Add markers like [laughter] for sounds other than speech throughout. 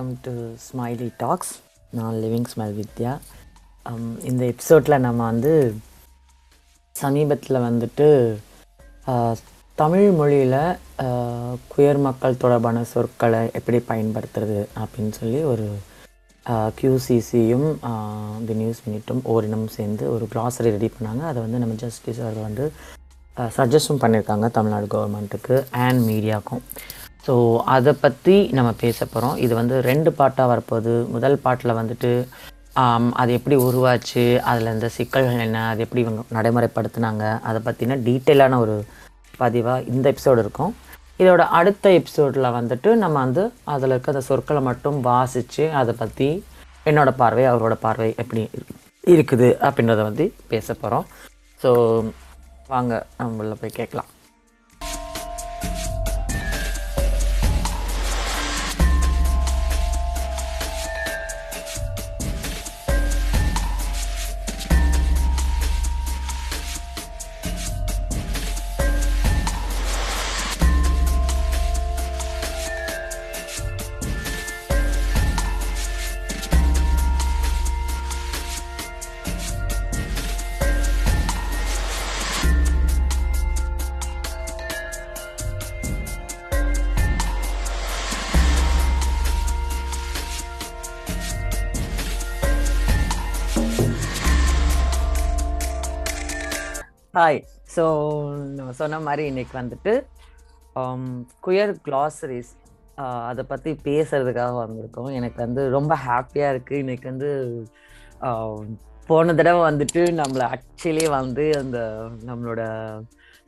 Welcome to smiley tax நான் living smile Vidya இந்த எபிசோடில் நம்ம வந்து சமீபத்தில் வந்துட்டு தமிழ் மொழியில் குயர் மக்கள் தொடர்பான சொற்களை எப்படி பயன்படுத்துறது அப்படின்னு சொல்லி ஒரு கியூசிசியும் தி நியூஸ் மினிட்டும் ஓரினமும் சேர்ந்து ஒரு க்ளாஸரி ரெடி பண்ணாங்க. அதை வந்து நம்ம ஜஸ்டிஸ் அவர் வந்து சஜஸ்டும் பண்ணியிருக்காங்க தமிழ்நாடு கவர்மெண்ட்டுக்கு அண்ட் மீடியாவுக்கும் ஸோ அதை பற்றி நம்ம பேச போகிறோம் இது வந்து ரெண்டு பாட்டாக வரப்போகுது. முதல் பாட்டில் வந்துட்டு அது எப்படி உருவாச்சு அதில் இந்த சிக்கல்கள் என்ன அது எப்படி இவங்க நடைமுறைப்படுத்தினாங்க அதை பற்றின டீட்டெயிலான ஒரு பதிவாக இந்த எபிசோடு இருக்கும். இதோட அடுத்த எபிசோடில் வந்துட்டு நம்ம வந்து அதில் இருக்க அந்த சொற்களை மட்டும் வாசித்து அதை பற்றி என்னோடய பார்வை அவரோட பார்வை எப்படி இருக்குது அப்படின்றத வந்து பேச போகிறோம் ஸோ வாங்க நம்ம உள்ள போய் கேட்கலாம். ஹாய் ஸோ நம்ம சொன்ன மாதிரி இன்னைக்கு வந்துட்டு குயர் கிளாசரிஸ் அதை பற்றி பேசுறதுக்காக வந்திருக்கோம். எனக்கு வந்து ரொம்ப ஹாப்பியாக இருக்குது இன்னைக்கு வந்து போன தடவை வந்துட்டு நம்மளை ஆக்சுவலி வந்து அந்த நம்மளோட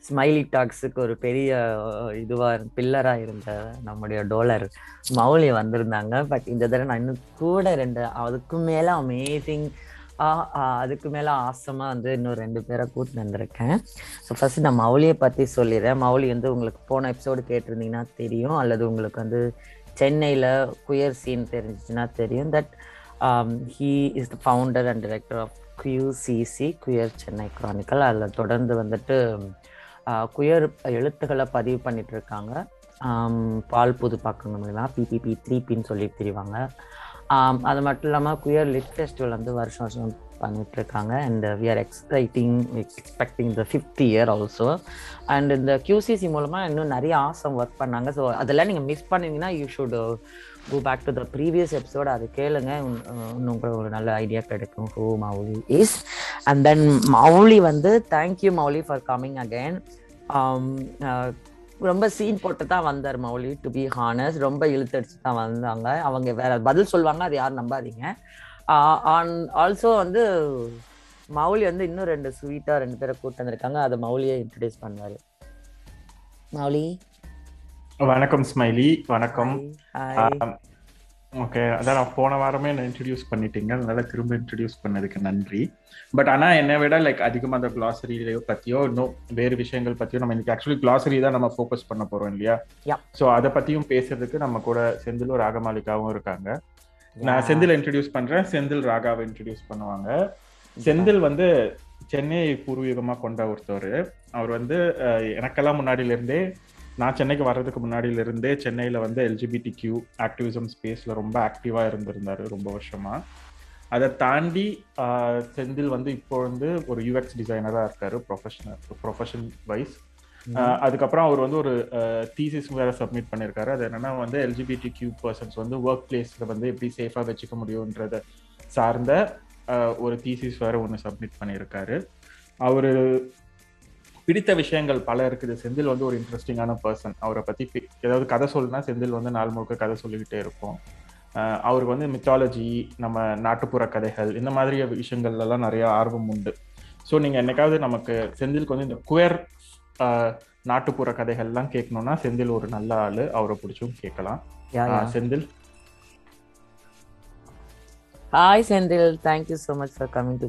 ஸ்மைலி டாக்ஸுக்கு ஒரு பெரிய இதுவாக பில்லராக இருந்த நம்முடைய டோலர் மௌலி வந்திருந்தாங்க. பட் இந்த தடவை நான் இன்னும் கூட ரெண்டு அதுக்கும் மேலே அமேசிங் அதுக்கு மேலே ஆசமாக வந்து இன்னும் ரெண்டு பேரை கூட்டு வந்திருக்கேன். ஸோ ஃபர்ஸ்ட் நான் மௌலியை பற்றி சொல்லிடுறேன். மௌலி வந்து உங்களுக்கு போன எபிசோடு கேட்டிருந்தீங்கன்னா தெரியும். அல்லது உங்களுக்கு வந்து சென்னையில் குயர் சீன் தெரிஞ்சிச்சுன்னா தெரியும். That he is the founder and director of QCC queer Chennai chronicle அதில் தொடர்ந்து வந்துட்டு குயர் எழுத்துக்களை பதிவு பண்ணிட்டு இருக்காங்க. பால் புது பக்கங்கள்லாம் பிபிபி த்ரீ பின்னு சொல்லி தெரிவாங்க. அது மட்டும் இல்லாமல் குயர் லிட் ஃபெஸ்டிவல் வந்து வருஷம் வருஷம் பண்ணிட்டு இருக்காங்க and we are exciting expecting the fifth year also and இந்த கியூசிசி மூலமாக இன்னும் நிறைய ஆசம் ஒர்க் பண்ணாங்க. ஸோ அதெல்லாம் நீங்கள் மிஸ் பண்ணீங்கன்னா you should go back to the previous episode அது கேளுங்க. இன்னும் கூட ஒரு நல்ல ஐடியா கிடைக்கும். Who Mouli is and then Mouli வந்து thank you Mouli for coming again ரொம்ப சீன் போட்டு தான் வந்தார் மௌலி டு பி ஹானஸ் ரொம்ப இழுத்தடிச்சு தான் வந்தாங்க. அவங்க வேற பதில் சொல்லுவாங்க அது யாரும் நம்பாதீங்க. ஆன் ஆல்சோ வந்து மௌலி வந்து இன்னும் ரெண்டு ஸ்வீட்டாக ரெண்டு பேரை கூட்டு வந்திருக்காங்க. அதை மௌலியை இன்ட்ரடியூஸ் பண்ணுவார். மௌலி. வணக்கம் ஸ்மைலி வணக்கம். ஹாய் ஓகே அதான் நான் போன வாரமே நான் இன்ட்ரடியூஸ் பண்ணிட்டீங்க. அதனால திரும்ப இன்ட்ரடியூஸ் பண்ணதுக்கு நன்றி. பட் ஆனா என்னை விட லைக் அதிகமா அந்த கிளாசரியிலையோ பத்தியோ இன்னும் வேறு விஷயங்கள் பத்தியோ நம்ம இன்னைக்கு ஆக்சுவலி கிளாசரி தான் நம்ம ஃபோக்கஸ் பண்ண போறோம் இல்லையா. ஸோ அதை பத்தியும் பேசுறதுக்கு நம்ம கூட செந்திலும் ராகமாலிகாவும் இருக்காங்க. நான் செந்தில் இன்ட்ரடியூஸ் பண்றேன். செந்தில் ராகாவை இன்ட்ரடியூஸ் பண்ணுவாங்க. செந்தில் வந்து சென்னை பூர்வீகமா கொண்ட ஒருத்தவர். அவர் வந்து எனக்கெல்லாம் முன்னாடியில இருந்தே நான் சென்னைக்கு வர்றதுக்கு முன்னாடியில இருந்தே சென்னையில வந்து எல்ஜிபிடி கியூ ஆக்டிவிசம் ஸ்பேஸ்ல ரொம்ப ஆக்டிவா இருந்திருந்தாரு ரொம்ப வருஷமா. அதை தாண்டி செந்தில் வந்து இப்போ வந்து ஒரு யூஎக்ஸ் டிசைனரா இருக்காரு ப்ரொஃபஷனல் ப்ரொஃபஷன் வைஸ் அதுக்கப்புறம் அவர் வந்து ஒரு தீசிஸ் வேற சப்மிட் பண்ணியிருக்காரு. அது என்னன்னா வந்து எல்ஜிபிடி கியூ பர்சன்ஸ் வந்து ஒர்க் பிளேஸ்ல வந்து எப்படி சேஃபா வச்சுக்க முடியுன்றத சார்ந்த ஒரு தீசிஸ் வேற ஒன்று சப்மிட் பண்ணியிருக்காரு. அவரு பிடித்த விஷயங்கள் பல இருக்குது. செந்தில் வந்து ஒரு இன்ட்ரெஸ்டிங்கான பர்சன் அவரை பத்தி ஏதாவது கதை சொல்லுனா செந்தில் வந்து நாள் முழுக்க கதை சொல்லிக்கிட்டே ஆஹ் அவருக்கு வந்து மித்தாலஜி நம்ம நாட்டுப்புற கதைகள் இந்த மாதிரி விஷயங்கள்ல எல்லாம் நிறைய ஆர்வம் உண்டு. ஸோ நீங்க என்னைக்காவது நமக்கு செந்திலுக்கு வந்து இந்த குயர் நாட்டுப்புற கதைகள்லாம் கேட்கணும்னா செந்தில் ஒரு நல்ல ஆளு. அவரை பிடிச்சும் கேட்கலாம். Senthil? Hi Senthil. Thank you so much for coming to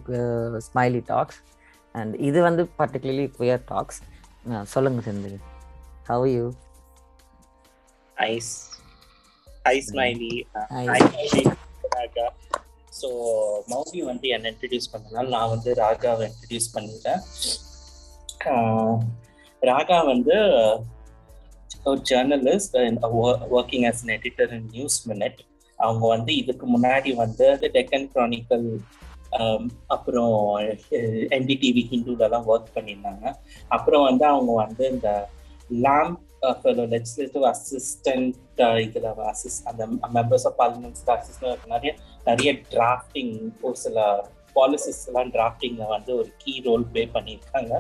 Smiley Talks and இது வந்து பர்டிகுலர்லி குயர் டாக்ஸ் சொல்லுங்க Senthil how you Hi. hi, Smiley. Raga. So Mouli வந்து என்னை இன்ட்ரடியூஸ் பண்ணனால நான் வந்து ராகாவை இன்ட்ரடியூஸ் பண்ணிட்டேன். ராகா வந்து ஒரு journalist working as an editor in News Minute அவங்க வந்து இதுக்கு முன்னாடி வந்து டெக்கன் கிரானிக்கல் அப்புறம் என்டிடிவி ஹிந்துலலாம் ஒர்க் பண்ணியிருந்தாங்க. அப்புறம் வந்து அவங்க வந்து இந்த லேம்ப் லெஜிஸ்லேட்டிவ் அசிஸ்டன்ட் இதில் அசிஸ்ட் அந்த மெம்பர்ஸ் ஆஃப் பார்லிமெண்ட்ஸ்க்கு அசிஸ்டன்ட் நிறைய நிறைய டிராஃப்டிங் ஒரு சில பாலிசிஸ் எல்லாம் டிராஃப்டிங்ல வந்து ஒரு கீ ரோல் ப்ளே பண்ணியிருக்காங்க.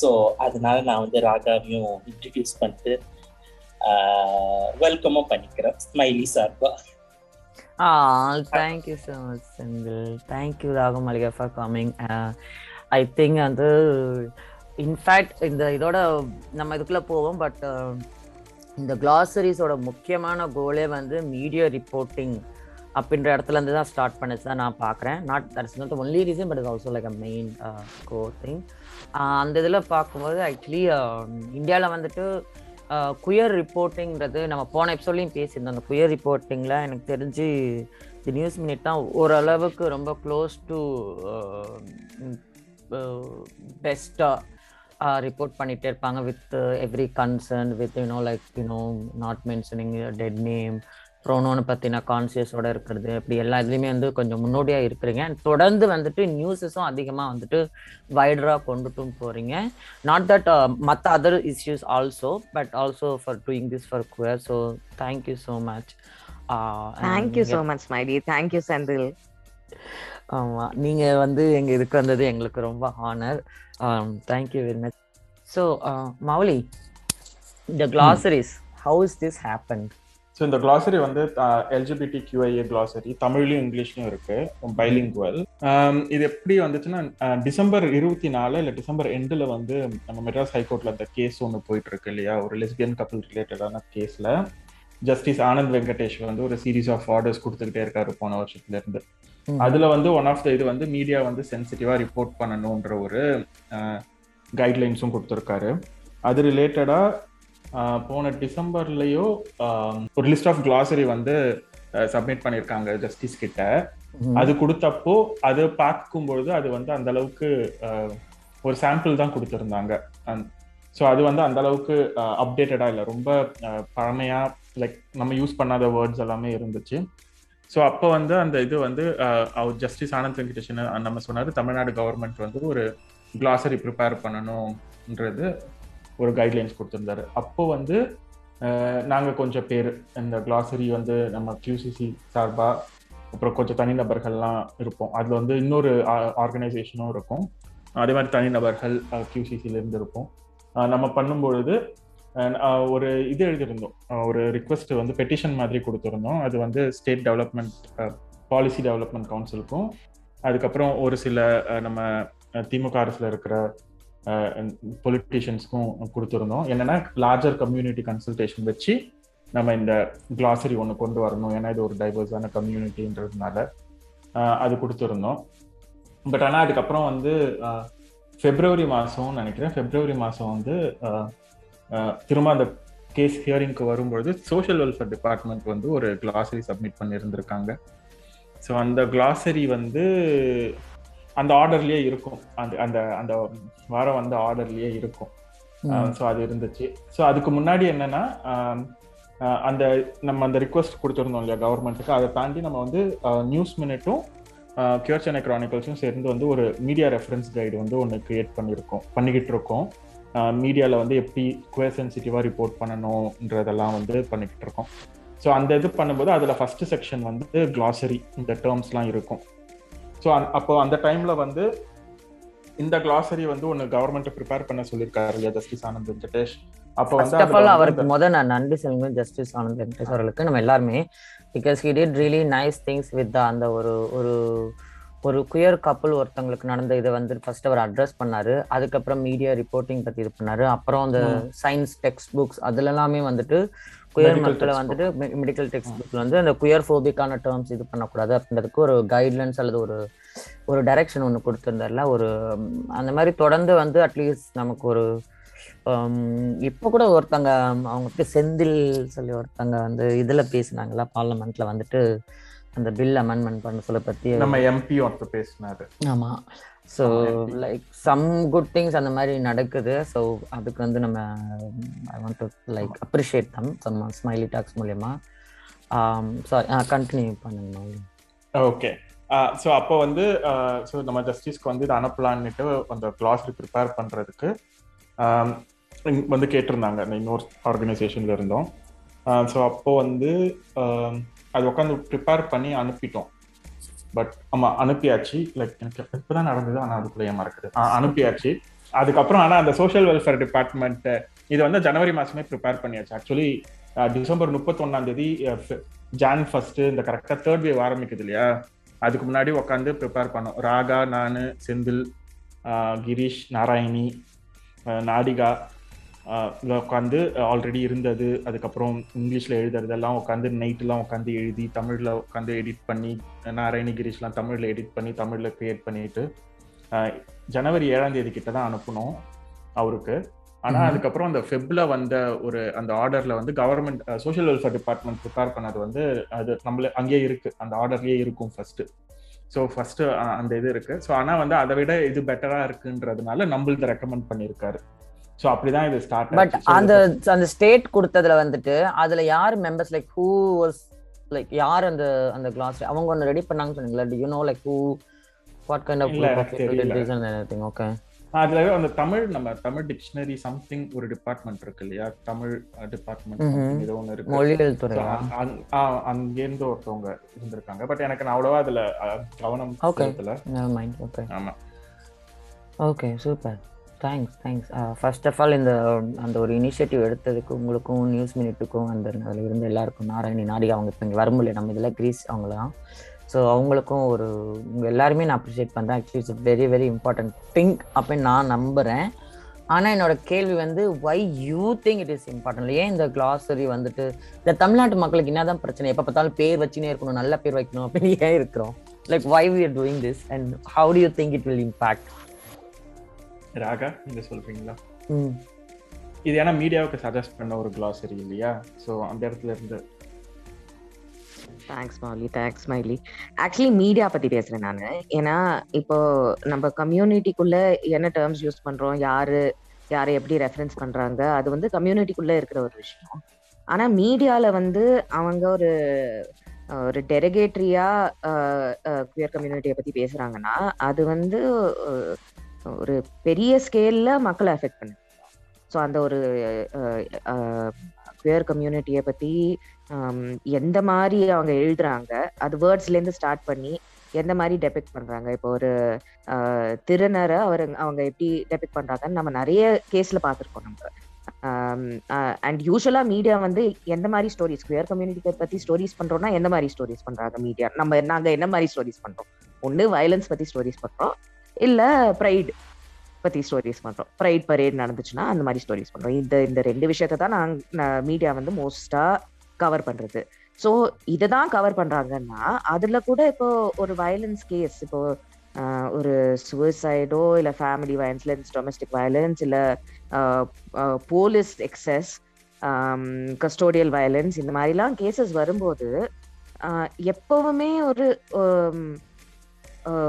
ஸோ அதனால நான் வந்து ராகாவையும் இன்ட்ரடியூஸ் பண்ணிட்டு வெல்கமும் பண்ணிக்கிறேன். ஸ்மைலி சார்பா. Ah, thank you so much, Sindhu. Thank you, Raghu Malika, for coming. Uh, I think வந்து இன்ஃபேக்ட் இந்த இதோட நம்ம இதுக்குள்ள போவோம் பட் இந்த கிளாசரிஸோட முக்கியமான கோலே வந்து மீடியா ரிப்போர்ட்டிங் அப்படின்ற இடத்துல இருந்து தான் ஸ்டார்ட் பண்ணிச்சு தான் நான் பார்க்குறேன் not that's not only reason but is also like a main go thing அந்த இதில் பார்க்கும்போது ஆக்சுவலி இந்தியாவில் வந்துட்டு குயர் ரிப்போர்ட்டிங்கிறது நம்ம போன எபிசோட்லையும் பேசியிருந்தோம். அந்த குயர் ரிப்போர்ட்டிங்கில் எனக்கு தெரிஞ்சு தி நியூஸ் மினிட் தான் ஓரளவுக்கு ரொம்ப க்ளோஸ் டு பெஸ்ட்டாக ரிப்போர்ட் பண்ணிகிட்டே இருப்பாங்க. With every concern with you know like you know not mentioning dead name ப்ரோனோன்னு பற்றின கான்சியஸோட இருக்கிறது இப்படி எல்லா இதுலேயுமே வந்து கொஞ்சம் முன்னோடியாக இருக்கிறீங்க. அண்ட் தொடர்ந்து வந்துட்டு நியூஸஸும் அதிகமாக வந்துட்டு வைடராக கொண்டுட்டும் போகிறீங்க நாட் தட் மற்ற other issues also but also for doing this for queer so thank you so much thank you so much mighty thank you Senthil ஆமாம் நீங்கள் வந்து எங்கள் இதுக்கு வந்தது எங்களுக்கு ரொம்ப honour thank you very much so Mouli இந்த glossaries how is this happen so இந்த கிளாசரி வந்து எல்ஜிபிடி கியூஐஏ கிளாசரி தமிழ்லையும் இங்கிலீஷ்லையும் இருக்கு. பைலிங்குவல் இது எப்படி வந்துச்சுன்னா டிசம்பர் இருபத்தி நாலு இல்லை டிசம்பர் எண்டில் வந்து நம்ம மெட்ராஸ் ஹைகோர்ட்ல அந்த கேஸ் ஒன்று போயிட்டு இருக்கு இல்லையா? ஒரு லெஸ்பியன் கப்பல் ரிலேட்டடான கேஸ்ல ஜஸ்டிஸ் ஆனந்த் வெங்கடேஷ் வந்து ஒரு சீரீஸ் ஆஃப் ஆர்டர்ஸ் கொடுத்துக்கிட்டே இருக்காரு போன வருஷத்துல இருந்து அதுல வந்து ஒன் ஆஃப் த இது வந்து மீடியா வந்து சென்சிட்டிவா ரிப்போர்ட் பண்ணணுன்ற ஒரு கைட்லைன்ஸும் கொடுத்துருக்காரு. அது ரிலேட்டடா போன டிசம்பர்லயோ ஒரு லிஸ்ட் ஆஃப் கிளாசரி வந்து சப்மிட் பண்ணியிருக்காங்க ஜஸ்டிஸ் கிட்ட. அது கொடுத்தப்போ அது பார்க்கும்பொழுது அது வந்து அந்த அளவுக்கு ஒரு சாம்பிள் தான் கொடுத்துருந்தாங்க. ஸோ அது வந்து அந்த அளவுக்கு அப்டேட்டடா இல்லை. ரொம்ப பழமையா லைக் நம்ம யூஸ் பண்ணாத வேர்ட்ஸ் எல்லாமே இருந்துச்சு. ஸோ அப்போ வந்து அந்த இது வந்து அவர் ஜஸ்டிஸ் ஆனந்த் வெங்கடேஷன் நம்ம சொன்னார் தமிழ்நாடு கவர்மெண்ட் வந்து ஒரு கிளாசரி ப்ரிப்பேர் பண்ணணும்ன்றது. ஒரு கைட்லைன்ஸ் கொடுத்துருந்தாரு. அப்போ வந்து நாங்கள் கொஞ்சம் பேர் இந்த கிளாசரி வந்து நம்ம கியூசிசி சார்பாக அப்புறம் கொஞ்சம் தனிநபர்கள்லாம் இருப்போம். அதில் வந்து இன்னொரு ஆர்கனைசேஷனும் இருக்கும். அதே மாதிரி தனிநபர்கள் கியூசிசிலேருந்து இருப்போம். நம்ம பண்ணும்பொழுது ஒரு இது எழுதியிருந்தோம். ஒரு ரிக்வஸ்ட் வந்து பெட்டிஷன் மாதிரி கொடுத்துருந்தோம். அது வந்து ஸ்டேட் டெவலப்மெண்ட் பாலிசி டெவலப்மெண்ட் கவுன்சிலுக்கும் அதுக்கப்புறம் ஒரு சில நம்ம திமுக அரசில் இருக்கிற பொலிட்டிஷியன்ஸ்க்கும் கொடுத்துருந்தோம். என்னன்னா லார்ஜர் கம்யூனிட்டி கன்சல்டேஷன் வச்சு நம்ம இந்த கிளாசரி ஒன்று கொண்டு வரணும். ஏன்னா இது ஒரு டைவர்ஸான கம்யூனிட்டின்றதுனால அது கொடுத்துருந்தோம். பட் ஆனால் அதுக்கப்புறம் வந்து ஃபெப்ரவரி மாதம் நினைக்கிறேன். ஃபெப்ரவரி மாதம் வந்து திரும்ப அந்த கேஸ் ஹியரிங்க்கு வரும்பொழுது சோஷியல் வெல்ஃபேர் டிபார்ட்மெண்ட் வந்து ஒரு கிளாசரி சப்மிட் பண்ணியிருந்திருக்காங்க. ஸோ அந்த கிளாசரி வந்து அந்த ஆர்டர்லயே இருக்கும். அந்த அந்த அந்த வாரம் வந்து ஆர்டர்லயே இருக்கும். ஸோ அது இருந்துச்சு. ஸோ அதுக்கு முன்னாடி என்னன்னா அந்த நம்ம அந்த ரிக்வஸ்ட் கொடுத்துருந்தோம் இல்லையா கவர்மெண்ட்டுக்கு அதை தாண்டி நம்ம வந்து நியூஸ் மினிட்டும் கியூர் சென்னை கிரானிக்கல்ஸும் சேர்ந்து வந்து ஒரு மீடியா ரெஃபரன்ஸ் கைடு வந்து ஒன்று கிரியேட் பண்ணியிருக்கோம் பண்ணிக்கிட்டு இருக்கோம். மீடியாவில் வந்து எப்படி குயர் சென்சிட்டிவாக ரிப்போர்ட் பண்ணணுன்றதெல்லாம் வந்து பண்ணிக்கிட்டு இருக்கோம். ஸோ அந்த இது பண்ணும்போது அதில் ஃபர்ஸ்ட் செக்ஷன் வந்து கிளாசரி இந்த டேர்ம்ஸ்லாம் இருக்கும். ஸோ அப்போ அந்த டைம்ல வந்து இந்த கிளாசரி வந்து ஒன்று கவர்மெண்ட் ப்ரிப்பேர் பண்ண சொல்லியிருக்காரு இல்லையா ஜஸ்டிஸ் ஆனந்த் வெங்கடேஷ் அப்போ வந்து அவருக்கு முதல் நான் நன்றி சொல்லுங்க ஜஸ்டிஸ் ஆனந்த் வெங்கடேஷ் அவர்களுக்கு நம்ம எல்லாருமே because he did really nice things with அந்த ஒரு ஒரு ஒரு குயர் கப்பல் ஒருத்தவங்களுக்கு நடந்த இதை வந்து ஃபர்ஸ்ட் அவர் அட்ரஸ் பண்ணாரு. அதுக்கப்புறம் மீடியா ரிப்போர்ட்டிங் பத்தி இது பண்ணாரு. அப்புறம் அந்த சயின்ஸ் டெக்ஸ்ட் புக்ஸ் அதுல எல்லாமே வந்துட்டு குயர் மக்களை வந்துட்டு மெடிக்கல் டெக்ஸ்ட் புக்ல வந்து அந்த குயர் ஃபோபிக்கான டேர்ம்ஸ் இது பண்ணக்கூடாது. அப்படின்றதுக்கு ஒரு கைட்லைன்ஸ் அல்லது ஒரு ஒரு டைரக்ஷன் ஒன்று கொடுத்துருந்தார்ல. ஒரு அந்த மாதிரி தொடர்ந்து வந்து அட்லீஸ்ட் நமக்கு ஒரு இப்போ கூட ஒருத்தங்க அவங்களுக்கு செந்தில் சொல்லி ஒருத்தங்க வந்து இதுல பேசினாங்களா? பார்லமெண்ட்ல வந்துட்டு அந்த பில் அமெண்ட்மெண்ட் பண்ண சொல்ல பத்தி நம்ம எம்பி ஒருத்தர் பேசினாரு. ஆமா. So like some good things அந்த மாதிரி நடக்குது. ஸோ அதுக்கு வந்து நம்ம I want to like appreciate them some Smiley Talks மூலயமா. சாரி கண்டினியூ பண்ணுங்க ஓகே ஸோ அப்போ வந்து ஸோ நம்ம ஜஸ்டிஸ்க்கு வந்து இதை அனுப்பலான்னுட்டு அந்த கிளாஸ் ப்ரிப்பேர் பண்ணுறதுக்கு வந்து கேட்டிருந்தாங்க. இந்த இன்னொரு ஆர்கனைசேஷன்ல இருந்தோம். ஸோ அப்போ வந்து அது உட்காந்து ப்ரிப்பேர் பண்ணி அனுப்பிட்டோம். பட் ஆமா அனுப்பியாச்சு. லைக் எனக்கு இப்போதான் நடந்தது ஆனால் அதுக்குள்ளே மறக்குது. ஆ, அனுப்பியாச்சு. அதுக்கப்புறம் ஆனால் அந்த சோஷியல் வெல்ஃபேர் டிபார்ட்மெண்ட் இது வந்து ஜனவரி மாசமே ப்ரிப்பேர் பண்ணியாச்சு. ஆக்சுவலி டிசம்பர் முப்பத்தொன்னாம் தேதி ஜான் ஃபர்ஸ்ட் இந்த கரெக்டாக தேர்ட் வேவ் ஆரம்பிக்குது இல்லையா? அதுக்கு முன்னாடி உட்காந்து ப்ரிப்பேர் பண்ணோம். ராகா நான் செந்தில் கிரீஷ் நாராயணி நாடிகா உட்காந்து ஆல்ரெடி இருந்தது. அதுக்கப்புறம் இங்கிலீஷில் எழுதுறதெல்லாம் உட்காந்து நைட்டெல்லாம் உட்காந்து எழுதி தமிழில் உட்காந்து எடிட் பண்ணி நாராயணி கிரீஷ்லாம் தமிழில் எடிட் பண்ணி தமிழில் க்ரியேட் பண்ணிட்டு ஜனவரி ஏழாம் தேதி கிட்ட தான் அனுப்புனோம் அவருக்கு. ஆனா Mhm. அதுக்கப்புறம் அந்த ஃபெப்ல வந்த ஒரு அந்த ஆர்டர்ல வந்து government social welfare department prepare பண்ணது வந்து அது நம்மள அங்கேயே இருக்கு. அந்த ஆர்டர்லயே இருக்கும் ஃபர்ஸ்ட் ஸோ ஃபர்ஸ்ட் அந்த இது இருக்கு. ஸோ ஆனா வந்து அதை விட இது பெட்டரா இருக்குன்றதுனால நம்மள்த ரெக்கமெண்ட் பண்ணியிருக்காரு ஸோ அப்படிதான் இது ஸ்டார்ட் பட் அந்த அந்த ஸ்டேட் கொடுத்ததுல வந்துட்டு அதுல யார் members like who was like யார் அந்த அந்த கிளாஸ் அவங்க ஒன்னு ரெடி பண்ணாங்கன்னு சொன்னீங்களா do you know like who what kind of எனக்கு தெரியல. ஓகே அதுல அந்த தமிழ் நம்ம தமிழ் டிக்ஷனரி சம்திங் ஒரு டிபார்ட்மெண்ட் இருக்கு இல்லையா? தமிழ் டிபார்ட்மெண்ட். ஏதோ ஒன்று இருக்கு. அங்க- ஆ, அங்கேருந்து ஒருத்தவங்க இருந்திருக்காங்க. பட் எனக்கு நான் அவ்வளவா அதுல கவனம் ஓகே ஆமா. Okay super thanks thanks first of all இந்த அந்த ஒரு இனிஷியேட்டிவ் எடுத்ததுக்கு உங்களுக்கும் நியூஸ் மினிட்டுக்கும் அந்த அதில் இருந்த எல்லாருக்கும் நாராயணி நாடி அவங்க இப்போ இங்கே வர முடியல நம்ம இதில் கிரீஸ் அவங்களாம் ஸோ அவங்களுக்கும் ஒரு உங்கள் எல்லாருமே நான் அப்ரிஷியேட் பண்ணுறேன் actually it's very very important think அப்படின்னு நான் நம்புகிறேன் ஆனால் என்னோட கேள்வி வந்து why you think it is important ஏன் இந்த கிளாஸரி வந்துட்டு இந்த தமிழ்நாட்டு மக்களுக்கு என்ன தான் பிரச்சனை? எப்போ பார்த்தாலும் பேர் வச்சுனே இருக்கணும் நல்ல பேர் வைக்கணும் அப்படின்னு ஏன் இருக்கிறோம்? Like why we are doing this and how do you think it will impact Raga நீங்க சொல்றீங்களா? ம். இது ஏன்னா மீடியாவுக்கு சஜஸ்ட் பண்ண ஒரு கிளாசரி இல்லையா? சோ அந்த இடத்துல இருந்து. Thanks Mouli thanks Smiley actually media பத்தி பேசுறேன் நான். ஏன்னா இப்போ நம்ம கம்யூனிட்டிக்குள்ள என்ன டேர்ம்ஸ் யூஸ் பண்றோம் யாரு யாரை எப்படி ரெஃபரன்ஸ் பண்றாங்க அது வந்து கம்யூனிட்டிக்குள்ள இருக்கிற ஒரு விஷயம். ஆனா மீடியால வந்து அவங்க ஒரு ஒரு டெரகேட்ரியா குயர் கம்யூனிட்டியை பத்தி பேசுறாங்கன்னா அது வந்து ஒரு பெரிய ஸ்கேல்ல மக்களை அஃபெக்ட் பண்ணுது. ஸோ அந்த ஒரு குயர் கம்யூனிட்டியை பத்தி எந்த மாதிரி அவங்க எழுதுறாங்க அது வேர்ட்ஸ்லேருந்து ஸ்டார்ட் பண்ணி எந்த மாதிரி டெபிக் பண்றாங்க? இப்போ ஒரு திருநரை அவர் அவங்க எப்படி டெபிக் பண்றாங்கன்னு நம்ம நிறைய கேஸ்ல பார்த்துருக்கோம் நம்ம. அண்ட் யூஸ்வலா மீடியா வந்து எந்த மாதிரி ஸ்டோரிஸ் குயர் கம்யூனிட்டி பத்தி ஸ்டோரிஸ் பண்றோம்னா எந்த மாதிரி ஸ்டோரிஸ் பண்றாங்க மீடியா நம்ம நாங்க என்ன மாதிரி ஸ்டோரிஸ் பண்றோம்? ஒன்று வயலன்ஸ் பத்தி ஸ்டோரிஸ் பண்றோம். இல்ல ப்ரைட் பத்தி ஸ்டோரிஸ் பண்றோம். ப்ரைட் பரேட் நடந்துச்சுன்னா அந்த மாதிரி ஸ்டோரிஸ் பண்றோம். இந்த இந்த ரெண்டு விஷயத்தை தான் நாங்கள் மீடியா வந்து மோஸ்டா கவர் பண்றது. ஸோ இதை தான் கவர் பண்றாங்கன்னா அதுல கூட இப்போ ஒரு வயலன்ஸ் கேஸ் இப்போ ஒரு சுயசைடோ இல்ல ஃபேமிலி வயலன்ஸ் டொமஸ்டிக் வயலன்ஸ் இல்ல போலீஸ் எக்ஸஸ் கஸ்டோடியல் வயலன்ஸ் இந்த மாதிரிலாம் கேசஸ் வரும்போது எப்பவுமே ஒரு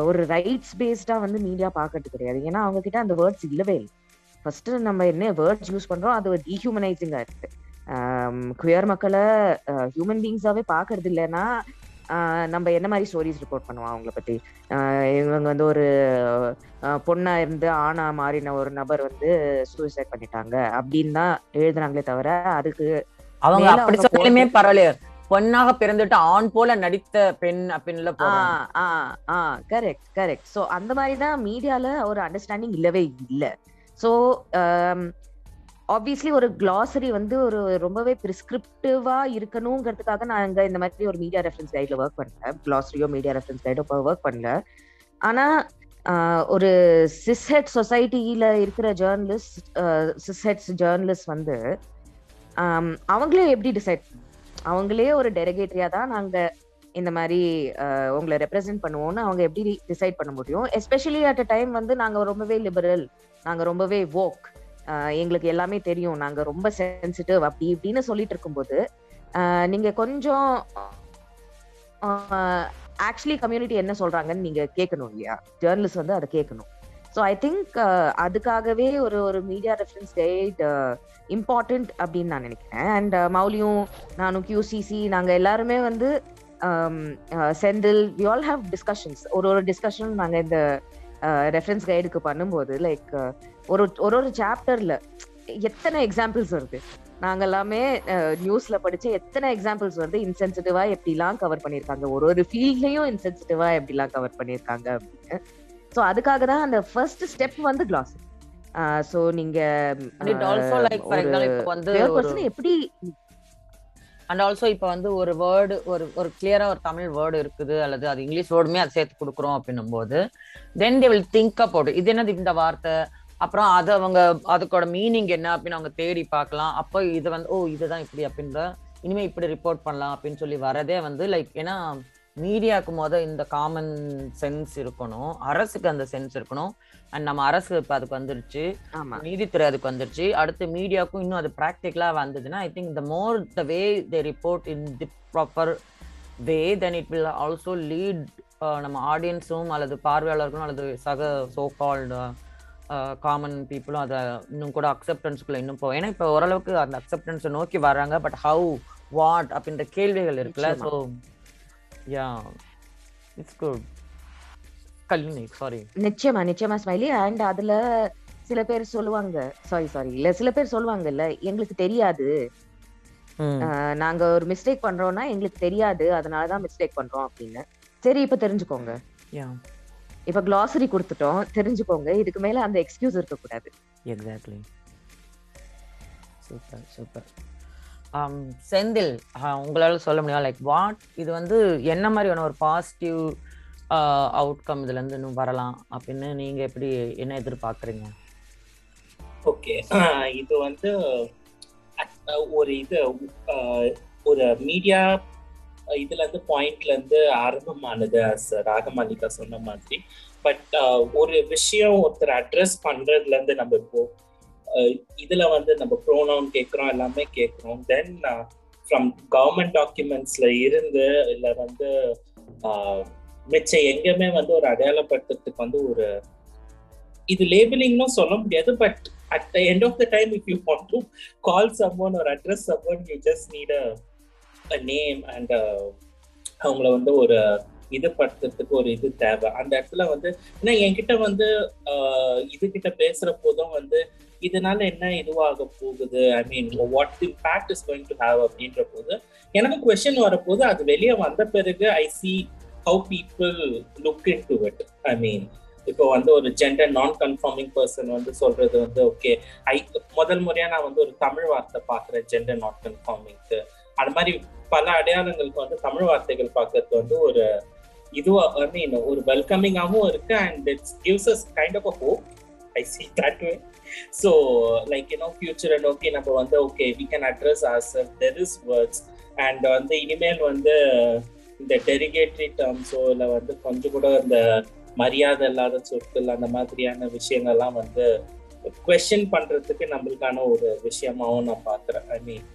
ஒரு ரைட்ஸ் பேஸ்டா வந்து மீடியா பார்க்கறது கிடையாது. ஏன்னா அவங்க கிட்ட அந்த வேர்ட்ஸ் இல்லவே இல்லை. ஃபர்ஸ்ட் நம்ம என்ன வேர்ட்ஸ் யூஸ் பண்றோம் அது டீஹியூமனைசிங்கா இருக்கு. குயர் மக்களை ஹியூமன் பீங்ஸாவே பாக்குறது இல்லைன்னா நம்ம என்ன மாதிரி ஸ்டோரிஸ் ரிப்போர்ட் பண்ணுவோம் அவங்கள பத்தி? இவங்க வந்து ஒரு பொண்ணா இருந்து ஆணா மாறின ஒரு நபர் வந்து சூசைட் பண்ணிட்டாங்க அப்படின்னு தான் எழுதுறாங்களே தவிர அதுக்கு அவங்க அப்படி சொன்னாலுமே பரவாயில்லையே. பொண்ணாக பிறந்துட்டு ஆண் போல நடித்த பெண் அப்படின்னு கரெக்ட் கரெக்ட் ஸோ அந்த மாதிரி தான் மீடியால ஒரு அண்டர்ஸ்டாண்டிங் இல்லவே இல்லை. ஸோ ஆப்வியஸ்லி ஒரு கிளாசரி வந்து ஒரு ரொம்பவே பிரிஸ்கிரிப்டிவா இருக்கணுங்கிறதுக்காக நான் இங்க இந்த மாதிரி ஒரு மீடியா ரெஃபரன்ஸ் கைட்ல ஒர்க் பண்ணல. கிளாசரியோ மீடியா ரெஃபரன்ஸ் கைடோ ஒர்க் பண்ணல. ஆனா ஒரு சிஸ்ஹெட் சொசைட்டியில இருக்கிற ஜேர்னலிஸ்ட் சிஸ்ஹெட்ஸ் ஜேர்னலிஸ்ட் வந்து அவங்களே எப்படி டிசைட் அவங்களே ஒரு டெரகேட்டரியா தான் நாங்க இந்த மாதிரி உங்களை ரெப்ரசென்ட் பண்ணுவோம்னு அவங்க எப்படி டிசைட் பண்ண முடியும்? எஸ்பெஷலி அட் அ டைம் வந்து நாங்க ரொம்பவே லிபரல் நாங்க ரொம்பவே வோக் எங்களுக்கு எல்லாமே தெரியும். நாங்க ரொம்ப சென்சிட்டிவ் அப்படி இப்படின்னு சொல்லிட்டு இருக்கும்போது நீங்க கொஞ்சம் ஆக்சுவலி கம்யூனிட்டி என்ன சொல்றாங்கன்னு நீங்க கேட்கணும் இல்லையா? ஜேர்னலிஸ்ட் வந்து அதை கேட்கணும். ஸோ ஐ திங்க் அதுக்காகவே ஒரு ஒரு மீடியா ரெஃபரன்ஸ் கைட் இம்பார்ட்டன்ட் அப்படின்னு நான் நினைக்கிறேன். அண்ட் uh, மௌலியும் நானும் கியூசிசி நாங்கள் எல்லாருமே வந்து um, uh, Senthil we all have discussions ஒரு ஒரு டிஸ்கஷன் நாங்கள் இந்த uh, ரெஃபரன்ஸ் கைடுக்கு பண்ணும்போது லைக் ஒரு ஒரு ஒரு சாப்டர்ல எத்தனை எக்ஸாம்பிள்ஸ் வருது? நாங்க எல்லாமே நியூஸ்ல படிச்ச எத்தனை எக்ஸாம்பிள்ஸ் வந்து இன்சென்சிட்டிவா எப்படிலாம் கவர் பண்ணியிருக்காங்க? ஒரு ஒரு ஃபீல்ட்லயும் இன்சென்சிட்டிவா எப்படிலாம் கவர் பண்ணியிருக்காங்க அப்படின்னு. ஸோ அதுக்காக தான் அந்த ஃபர்ஸ்ட் ஸ்டெப் வந்து கிளாஸ் ஸோ நீங்க எப்படி அண்ட் ஆல்சோ இப்போ வந்து ஒரு வேர்டு ஒரு ஒரு கிளியரா ஒரு தமிழ் வேர்டு இருக்குது அல்லது அது இங்கிலீஷ் வேர்டுமே அது சேர்த்து கொடுக்குறோம் அப்படின்னும் போது then they will think about இது என்னது இந்த வார்த்தை? அப்புறம் அது அவங்க அதுக்கோட மீனிங் என்ன அப்படின்னு அவங்க தேடி பார்க்கலாம். அப்போ இது வந்து ஓ இதுதான் இப்படி அப்படின்ற இனிமே இப்படி ரிப்போர்ட் பண்ணலாம் அப்படின்னு சொல்லி வரதே வந்து லைக் ஏன்னா மீடியாவுக்கு முத இந்த காமன் சென்ஸ் இருக்கணும். அரசுக்கு அந்த சென்ஸ் இருக்கணும். அண்ட் நம்ம அரசு இப்போ அதுக்கு வந்துருச்சு. நீதித்துறை அதுக்கு வந்துருச்சு. அடுத்து மீடியாவுக்கும் இன்னும் அது ப்ராக்டிக்கலா வந்ததுன்னா I think the more the way they report in the proper way then it will also lead நம்ம ஆடியன்ஸும் அல்லது பார்வையாளர்களும் அல்லது சக சோ கால்டு காமன் பீப்புளும் அதை இன்னும் கூட அக்செப்டன்ஸ்குள்ள இன்னும் போகும் ஏன்னா இப்போ ஓரளவுக்கு அந்த அக்செப்டன்ஸை நோக்கி வர்றாங்க. பட் ஹவு வாட் அப்படின்ற கேள்விகள் இருக்குல்ல. ஸோ யா இட்ஸ் குட் கல்வி சாரி நிச்சயமா நிச்சயமா ஸ்மைலி அண்ட் அதுல சில பேர் சொல்லுவாங்க. சாரி சாரி இல்ல சில பேர் சொல்லுவாங்கல்ல எங்களுக்கு தெரியாது. நாங்க ஒரு மிஸ்டேக் பண்றோம்னா எங்களுக்கு தெரியாது. அதனாலதான் மிஸ்டேக் பண்றோம் அப்படின்னு. சரி இப்ப தெரிஞ்சுக்கோங்க. யா இப்ப glossary கொடுத்துட்டோம். தெரிஞ்சுக்கோங்க. இதுக்கு மேல அந்த எக்ஸ்கியூஸ் இருக்க கூடாது எக்ஸாக்ட்லி சூப்பர் சூப்பர் செந்தில் உங்களால சொல்ல முடியும்? லைக் வாட் இது வந்து என்ன மாதிரியான ஒரு பாசிட்டிவ் அவுட்கம் இதுல இருந்து இன்னும் வரலாம் அப்படின்னு நீங்க எப்படி என்ன எதிர்பார்க்குறீங்க? ஓகே இது வந்து ஒரு இது ஒரு மீடியா இதுல இருந்து பாயிண்ட்ல இருந்து ஆரம்பமானது ராகமாலிகா சொன்ன மாதிரி. பட் ஒரு விஷயம் ஒருத்தர் அட்ரஸ் பண்றதுல இருந்து நம்ம இப்போ இதுல வந்து நம்ம ப்ரோனவுன் கேட்குறோம் எல்லாமே கேட்குறோம் தென் ஃப்ரம் கவர்மெண்ட் டாக்குமெண்ட்ஸ்ல இருந்து இல்லை வந்து மிச்ச மிச்சம் எங்கேயுமே வந்து ஒரு அடையாளப்படுத்துறதுக்கு வந்து ஒரு இது லேபிளிங்னும் சொல்ல முடியாது but at the end of the time if you want to call someone ஒரு address someone you just need a name and அவங்கள வந்து ஒரு இது படுத்துறதுக்கு ஒரு இது தேவை. அந்த இடத்துல வந்து ஏன்னா என்கிட்ட வந்து ஆஹ், இது கிட்ட பேசுற போதும் வந்து இதனால என்ன இதுவாக போகுது? I mean what impact is going to have அப்படின்ற போது எனக்கு கொஸ்டின் வரப்போது அது வெளியே வந்த பிறகு I see how people look in to it I mean இப்போ வந்து ஒரு ஜெண்டர் நான் கன்ஃபார்மிங் பர்சன் வந்து சொல்றது வந்து ஓகே ஐ முதல் முறையா நான் வந்து ஒரு தமிழ் வார்த்தை பாக்குறேன் ஜெண்டர் நாட் கன்ஃபார்மிங்க்கு அது மாதிரி பல அடையாளங்களுக்கு வந்து தமிழ் வார்த்தைகள் பார்க்கறது வந்து ஒரு இதுவா ஐ மீன் ஒரு வெல்கமிங்காகவும் இருக்கு and it's gives us kind of a hope I see that way so like you know ஃபியூச்சரை நோக்கி நம்ம வந்து okay we can address or sell there is words and வந்து இனிமேல் வந்து இந்த டெரிகேட்ரி டேர்ம்ஸோ இல்லை வந்து கொஞ்சம் கூட இந்த மரியாதை இல்லாத சொற்கள் அந்த மாதிரியான விஷயங்கள்லாம் வந்து கொஸ்டின் பண்றதுக்கு நம்மளுக்கான ஒரு விஷயமாவும் நான் பாக்குறேன் ஐ மீன்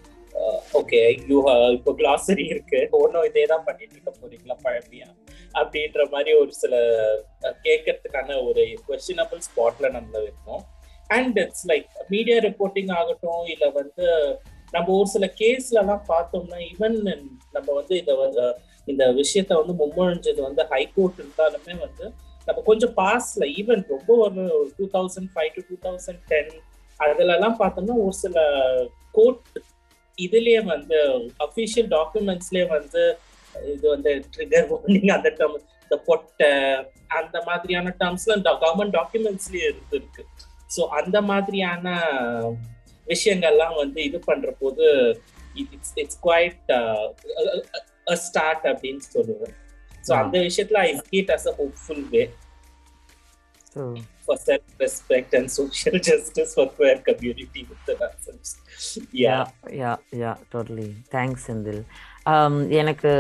ஓகே யூ இப்போ கிளாசரி இருக்கு. ஒன்றும் இதே தான் பண்ணிட்டு இருக்க போறீங்களா பழமையா? அப்படின்ற மாதிரி ஒரு சில கேட்கறதுக்கான ஒரு கொஸ்டினபிள் ஸ்பாட்ல நம்மள வைக்கும் and it's like media reporting ஆகட்டும் இல்ல வந்து நம்ம ஒரு சில கேஸ்ல எல்லாம் பார்த்தோம்னா ஈவன் நம்ம வந்து இதை வந்து இந்த விஷயத்த வந்து மும்மொழிஞ்சது வந்து ஹைகோர்ட் இருந்தாலுமே வந்து நம்ம கொஞ்சம் பாஸ்ல ஈவன் ரொம்ப ஒரு two thousand five to two thousand ten அதுல எல்லாம் பார்த்தோம்னா ஒரு சில கோர்ட் இதுலயே வந்து அபிஷியல் டாக்குமெண்ட்ஸ்லயே வந்து இது வந்து ட்ரிகர் வார்னிங் அந்த டேர்ம் இந்த பொட்டை அந்த மாதிரியான டேர்ம்ஸ்லாம் கவர்மெண்ட் டாக்குமெண்ட்ஸ்லயே இருந்திருக்கு. ஸோ அந்த மாதிரியான விஷயங்கள்லாம் வந்து இது பண்ற போது இட்ஸ் இட்ஸ் குவைட் ஸ்டார்ட் அப்படின்னு சொல்லுவேன். ஸோ அந்த விஷயத்துல I keep as a hopeful way for self-respect and social [laughs] justice for queer community within ourselves. Yeah, yeah Yeah. Yeah yeah totally thanks Senthil எனக்கு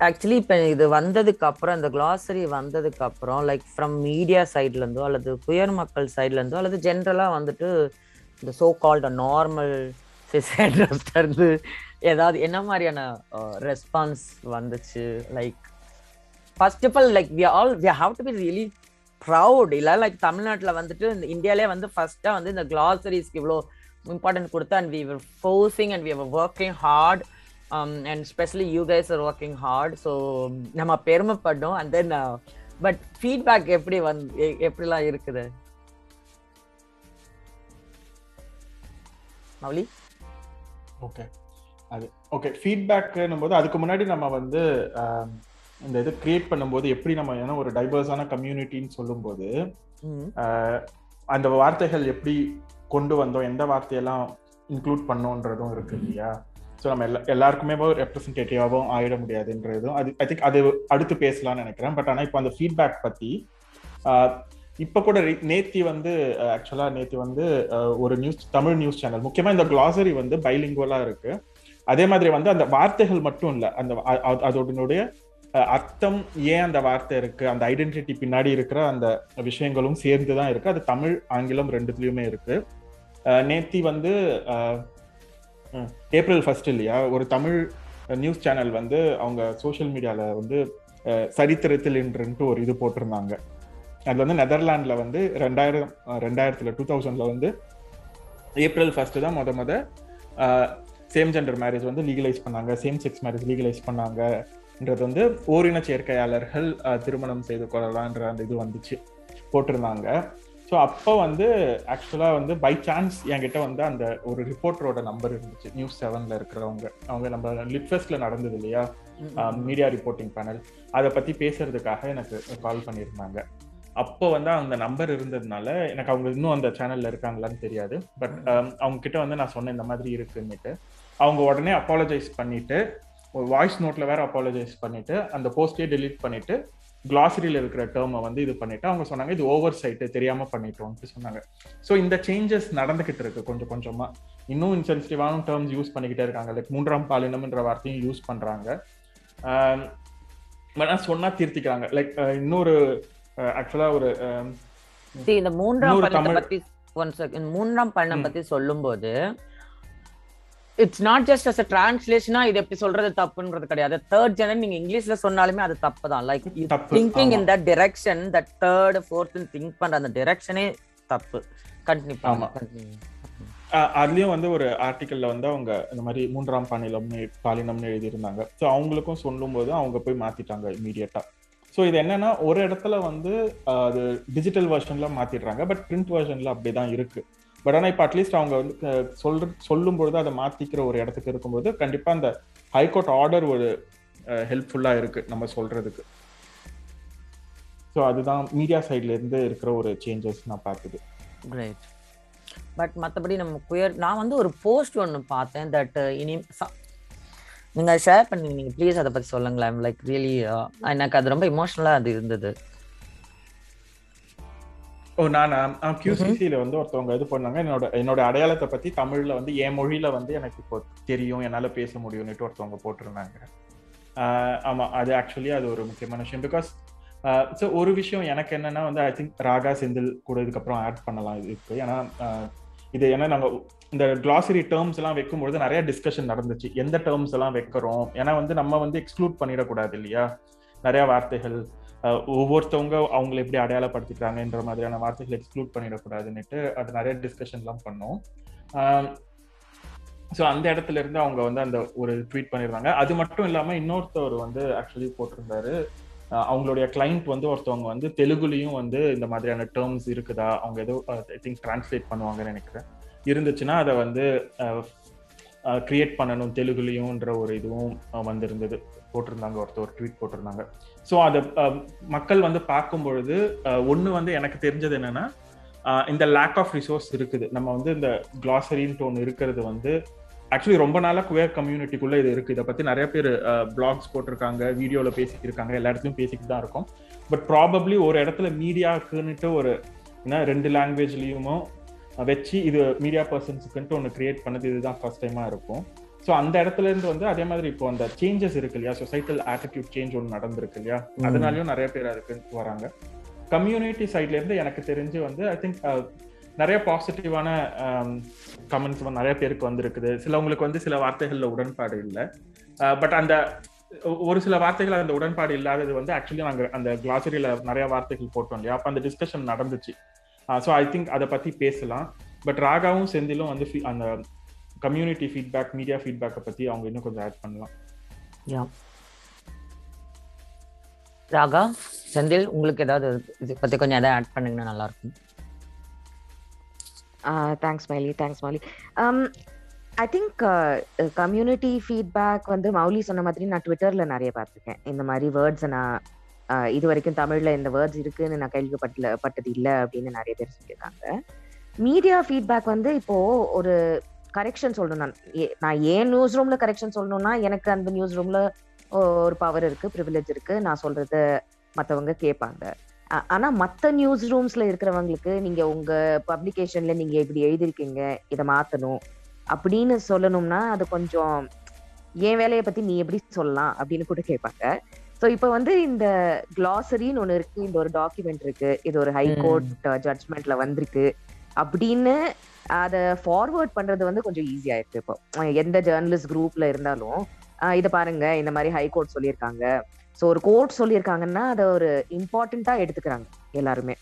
ஆக்சுவலி இப்போ இது வந்ததுக்கு அப்புறம் இந்த கிளாசரி வந்ததுக்கு அப்புறம் லைக் ஃப்ரம் மீடியா சைட்லேருந்தோ அல்லது குயர் மக்கள் சைட்லேருந்தோ அல்லது ஜென்ரலாக வந்துட்டு இந்த சோ கால்ட் நார்மல் இருந்து ஏதாவது என்ன மாதிரியான uh, ரெஸ்பான்ஸ் வந்துச்சு like first of all like we all we have to be really proud இல்லை லைக் தமிழ்நாட்டில் வந்துட்டு இந்த இந்தியாலே வந்து ஃபர்ஸ்ட்டாக வந்து இந்த கிளாசரிஸ்க்கு இவ்வளோ இம்பார்ட்டன்ட் கொடுத்து and we were forcing and we were working hard and specially you guys are working hard so நம்ம பெருமைப்படும் அண்ட் தென் பட் ஃபீட்பேக் எப்படி வந்து எப்படிலாம் இருக்குது? மௌலி? ஓகே அது ஓகே ஃபீட்பேக்குன்னும் போது அதுக்கு முன்னாடி நம்ம வந்து um, இந்த இது கிரியேட் பண்ணும்போது எப்படி நம்ம ஏன்னா ஒரு டைவர்ஸான கம்யூனிட்டின்னு சொல்லும்போது அந்த வார்த்தைகள் எப்படி கொண்டு வந்தோம் எந்த வார்த்தையெல்லாம் இன்க்ளூட் பண்ணோன்றதும் இருக்கு இல்லையா? ஸோ நம்ம எல்லா எல்லாருக்குமே ரெப்ரஸன்டேட்டிவாகவும் ஆயிட முடியாதுன்றதும் அது ஐ திங்க் அது அடுத்து பேசலாம்னு நினைக்கிறேன். பட் ஆனால் இப்போ அந்த ஃபீட்பேக் பற்றி இப்போ கூட நேத்தி வந்து ஆக்சுவலாக நேத்தி வந்து ஒரு நியூஸ் தமிழ் நியூஸ் சேனல் முக்கியமாக இந்த glossary வந்து பைலிங்குவலாக இருக்கு. அதே மாதிரி வந்து அந்த வார்த்தைகள் மட்டும் இல்லை அந்த அதோடனுடைய அர்த்தம் ஏன் அந்த வார்த்தை இருக்கு? அந்த ஐடென்டிட்டி பின்னாடி இருக்கிற அந்த விஷயங்களும் சேர்ந்து தான் இருக்கு. அது தமிழ் ஆங்கிலம் ரெண்டுத்துலயுமே இருக்கு. நேத்தி வந்து ஏப்ரல் ஃபர்ஸ்ட் இல்லையா? ஒரு தமிழ் நியூஸ் சேனல் வந்து அவங்க சோஷியல் மீடியால வந்து சரித்திரத்தில் இன்றுன்ட்டு ஒரு இது போட்டிருந்தாங்க. அது வந்து நெதர்லாண்டில் வந்து ரெண்டாயிரம் ரெண்டாயிரத்தில் டூ தௌசண்டில் வந்து ஏப்ரல் ஃபர்ஸ்ட் தான் மொத மொத சேம் ஜெண்டர் மேரேஜ் வந்து லீகலைஸ் பண்ணாங்க. சேம் செக்ஸ் மேரேஜ் லீகலைஸ் பண்ணாங்க. பண்ணாங்கன்றது வந்து ஓரின சேர்க்கையாளர்கள் திருமணம் செய்து கொள்ளலான்ற அந்த இது வந்துச்சு போட்டிருந்தாங்க. ஸோ அப்போ வந்து ஆக்சுவலாக வந்து பை சான்ஸ் என்கிட்ட வந்து அந்த ஒரு ரிப்போர்ட்டரோட நம்பர் இருந்துச்சு. நியூஸ் செவன்ல இருக்கிறவங்க. அவங்க நம்ம லிட்ஃபெஸ்ட்ல நடந்தது இல்லையா? மீடியா ரிப்போர்ட்டிங் பேனல் அதை பத்தி பேசுறதுக்காக எனக்கு கால் பண்ணியிருந்தாங்க. அப்போ வந்து அந்த நம்பர் இருந்ததுனால எனக்கு அவங்க இன்னும் அந்த சேனல்ல இருக்காங்களான்னு தெரியாது. பட் அவங்க கிட்ட வந்து நான் சொன்னேன் இந்த மாதிரி இருக்குன்னுட்டு. அவங்க உடனே அப்பாலஜைஸ் பண்ணிட்டு ஒரு வாய்ஸ் நோட்ல வேற அப்பாலஜைஸ் பண்ணிட்டு அந்த போஸ்டே delete பண்ணிட்டு கிளாசரியில் இருக்கிற டேர்மை வந்து இது பண்ணிட்டு அவங்க சொன்னாங்க இது ஓவர் சைட்டு தெரியாம பண்ணிட்டோம்னு சொன்னாங்க. ஸோ இந்த சேஞ்சஸ் நடந்துகிட்டு இருக்கு கொஞ்சம் கொஞ்சமா. இன்னும் இன்சென்சிட்டிவான டேர்ம்ஸ் யூஸ் பண்ணிக்கிட்டே இருக்காங்க. லைக் மூன்றாம் பாலினம்ன்ற வார்த்தையும் யூஸ் பண்றாங்க. ஆனா சொன்னா திருத்திக்கிறாங்க. லைக் இன்னொரு ஆக்சுவலா ஒரு See, இந்த மூன்றாம் தமிழ்- மூன்றாம் பள்ளம் ம். பத்தி சொல்லும்போது இட்ஸ் நாட் ஜஸ்ட் அஸ் டிரான்ஸ்லேஷனா இது எப்படி சொல்றது தப்புன்றது கிடையாது. தேர்ட் ஜெனர் நீங்க இங்கிலீஷ்ல சொன்னாலுமே அது தப்பு. தான் like thinking. In that direction that third fourth think பண்ற அந்த டிரெக்ஷனே தப்பு. கண்டினியூ அஹ் அதுலயும் வந்து ஒரு ஆர்டிக்கல்ல வந்து அவங்க இந்த மாதிரி மூன்றாம் பாலினம்னு பாலினம்னு எழுதியிருந்தாங்க. ஸோ அவங்களுக்கும் சொல்லும்போது அவங்க போய் மாத்திட்டாங்க இமீடியட்டா ஸோ இது என்னன்னா ஒரு இடத்துல வந்து அது டிஜிட்டல் வெர்ஷன்ல மாத்திடுறாங்க. பட் பிரிண்ட் வெர்ஷன்ல அப்படிதான் இருக்கு. பட் ஆனால் இப்போ அட்லீஸ்ட் அவங்க வந்து சொல்ற சொல்லும்பொழுது அதை மாற்றிக்கிற ஒரு இடத்துக்கு இருக்கும்போது கண்டிப்பாக அந்த ஹைகோர்ட் ஆர்டர் ஒரு ஹெல்ப்ஃபுல்லாக இருக்குது நம்ம சொல்கிறதுக்கு ஸோ அதுதான் மீடியா சைட்லேருந்து இருக்கிற ஒரு சேஞ்சஸ் நான் பார்த்தது. கிரேட் பட் மற்றபடி நம்ம குயர் நான் வந்து ஒரு போஸ்ட் ஒன்று பார்த்தேன் தட் இனி ச- ஷேர் பண்ணி நீங்கள் ப்ளீஸ் அதை பற்றி சொல்லுங்களேன். லைக் ரியலி எனக்கு அது ரொம்ப இமோஷனலாக அது இருந்தது. ஓ நானா கியூசிசியில வந்து ஒருத்தவங்க இது பண்ணாங்க. என்னோட என்னோட அடையாளத்தை பத்தி தமிழ்ல வந்து என் மொழியில வந்து எனக்கு இப்போ தெரியும் என்னால பேச முடியும்னுட்டு ஒருத்தவங்க போட்டிருந்தாங்க. ஆமா அது ஆக்சுவலி அது ஒரு முக்கியமான விஷயம். பிகாஸ் ஸோ ஒரு விஷயம் எனக்கு என்னன்னா வந்து ஐ திங்க் ராகா செந்தில் கூட இதுக்கப்புறம் ஆட் பண்ணலாம் இதுக்கு ஏன்னா இது ஏன்னா நாங்க இந்த கிளாசரி டேர்ம்ஸ் எல்லாம் வைக்கும்பொழுது நிறைய டிஸ்கஷன் நடந்துச்சு. எந்த டேர்ம்ஸ் எல்லாம் வைக்கிறோம்? ஏன்னா வந்து நம்ம வந்து எக்ஸ்க்ளூட் பண்ணிடக்கூடாது இல்லையா? நிறைய வார்த்தைகள் ஒவ்வொருத்தவங்க அவங்களை எப்படி அடையாளப்படுத்திக்கிறாங்கன்ற மாதிரியான வார்த்தைகள் எக்ஸ்க்ளூட் பண்ணிடக்கூடாதுன்னுட்டு அது நிறைய டிஸ்கஷன்லாம் பண்ணோம். ஸோ அந்த இடத்துல இருந்து அவங்க வந்து அந்த ஒரு ட்வீட் பண்ணியிருந்தாங்க. அது மட்டும் இல்லாமல் இன்னொருத்தவர் வந்து ஆக்சுவலி போட்டிருந்தாரு. அவங்களுடைய கிளைண்ட் வந்து ஒருத்தவங்க வந்து தெலுங்குலையும் வந்து இந்த மாதிரியான டேர்ம்ஸ் இருக்குதா? அவங்க ஏதோ ஐ திங்க் டிரான்ஸ்லேட் பண்ணுவாங்கன்னு நினைக்கிறேன். இருந்துச்சுன்னா அதை வந்து கிரியேட் பண்ணணும் தெலுங்குலையும்ன்ற ஒரு இதுவும் வந்திருந்தது. போட்டிருந்தாங்க ஒருத்தர் ட்வீட் போட்டிருந்தாங்க. ஸோ அதை மக்கள் வந்து பார்க்கும் பொழுது ஒன்று வந்து எனக்கு தெரிஞ்சது என்னென்னா இந்த லேக் ஆஃப் ரிசோர்ஸ் இருக்குது. நம்ம வந்து இந்த கிளாசரின்ட்டு ஒன்று இருக்கிறது வந்து ஆக்சுவலி ரொம்ப நாளாக குவேர் கம்யூனிட்டிக்குள்ளே இது இருக்குது இதை பற்றி நிறைய பேர் பிளாக்ஸ் போட்டிருக்காங்க வீடியோவில் பேசிக்கிட்டு இருக்காங்க எல்லா இடத்துலையும் பேசிக்கிட்டு தான் இருக்கும். பட் ப்ராபப்ளி ஒரு இடத்துல மீடியாக்குன்னுட்டு ஒரு என்ன ரெண்டு லாங்குவேஜ்லேயுமோ வச்சு இது மீடியா பர்சன்ஸுக்குன்ட்டு ஒன்று கிரியேட் பண்ணது இதுதான் ஃபர்ஸ்ட் டைமாக இருக்கும். ஸோ அந்த இடத்துல இருந்து வந்து அதே மாதிரி இப்போ அந்த சேஞ்சஸ் இருக்கு இல்லையா? சொசைட்டல் ஆட்டிடியூட் சேஞ்ச் ஒன்று நடந்திருக்கு இல்லையா. அதனாலயும் நிறைய பேர் அதுக்கு வராங்க. கம்யூனிட்டி சைட்ல இருந்து எனக்கு தெரிஞ்சு வந்து ஐ திங்க் நிறைய பாசிட்டிவான கமெண்ட்ஸ் நிறைய பேருக்கு வந்திருக்குது. சிலவங்களுக்கு வந்து சில வார்த்தைகள்ல உடன்பாடு இல்லை. பட் அந்த ஒரு சில வார்த்தைகள் அந்த உடன்பாடு இல்லாதது வந்து ஆக்சுவலி நாங்க அந்த கிளாசரியில நிறைய வார்த்தைகள் போட்டோம் இல்லையா? அப்ப அந்த டிஸ்கஷன் நடந்துச்சு. ஸோ ஐ திங்க் அதை பத்தி பேசலாம். பட் ராகாவும் செந்திலும் வந்து அந்த கம்யூனிட்டி ஃபீட்பேக் மீடியா ஃபீட்பேக்கை பத்தி அவங்க இன்னும் கொஞ்சம் ஆட் பண்ணலாம். யா ராகா செந்தில் உங்களுக்கு ஏதாவது இது பத்தி கொஞ்சம் எதாவது ஆட் பண்ணீங்கன்னா நல்லா இருக்கும் thanks Mouli thanks Mouli I think community feedback வந்து மௌலி சொன்ன மாதிரி நான் ட்விட்டர்ல நிறைய பார்த்துருக்கேன். இந்த மாதிரி வேர்ட்ஸை நான் uh, இது வரைக்கும் தமிழ்ல இந்த வேர்ட்ஸ் இருக்குன்னு நான் கேள்விப்பட்டல பட்டது இல்லை அப்படின்னு நிறைய பேர் சொல்லியிருக்காங்க. மீடியா ஃபீட்பேக் வந்து இப்போ ஒரு கரெக்ஷன் சொல்லணும். நான் நான் ஏன் நியூஸ் ரூம்ல கரெக்ஷன் சொல்லணும்னா எனக்கு அந்த நியூஸ் ரூம்ல ஒரு பவர் இருக்கு ப்ரிவிலேஜ் இருக்கு. நான் சொல்றத மத்தவங்க கேட்பாங்க. ஆனா மத்த நியூஸ் ரூம்ஸ்ல இருக்கிறவங்களுக்கு நீங்க உங்க பப்ளிகேஷன்ல நீங்க இப்படி எழுதிருக்கீங்க இதை மாத்தணும் அப்படின்னு சொல்லணும்னா அது கொஞ்சம் என் வேலையை பத்தி நீ எப்படி சொல்லலாம்? அப்படின்னு கூட கேட்பாங்க. ஸோ இப்போ வந்து இந்த கிளாசரின்னு ஒன்று இருக்கு இந்த ஒரு டாக்குமெண்ட் இருக்கு இது ஒரு ஹை ம். கோர்ட் ஜட்ஜ்மெண்ட்ல வந்திருக்கு. அப்படின்னு அதை ஃபார்வர்ட் பண்றது வந்து கொஞ்சம் ஈஸியா இருக்கு இப்போ. எந்த ஜேர்னலிஸ்ட் குரூப்ல இருந்தாலும் இதை பாருங்க இந்த மாதிரி ஹை கோர்ட் சொல்லியிருக்காங்க. ஸோ ஒரு கோர்ட் சொல்லியிருக்காங்கன்னா அதை ஒரு இம்பார்ட்டண்டா எடுத்துக்கிறாங்க எல்லாருமே.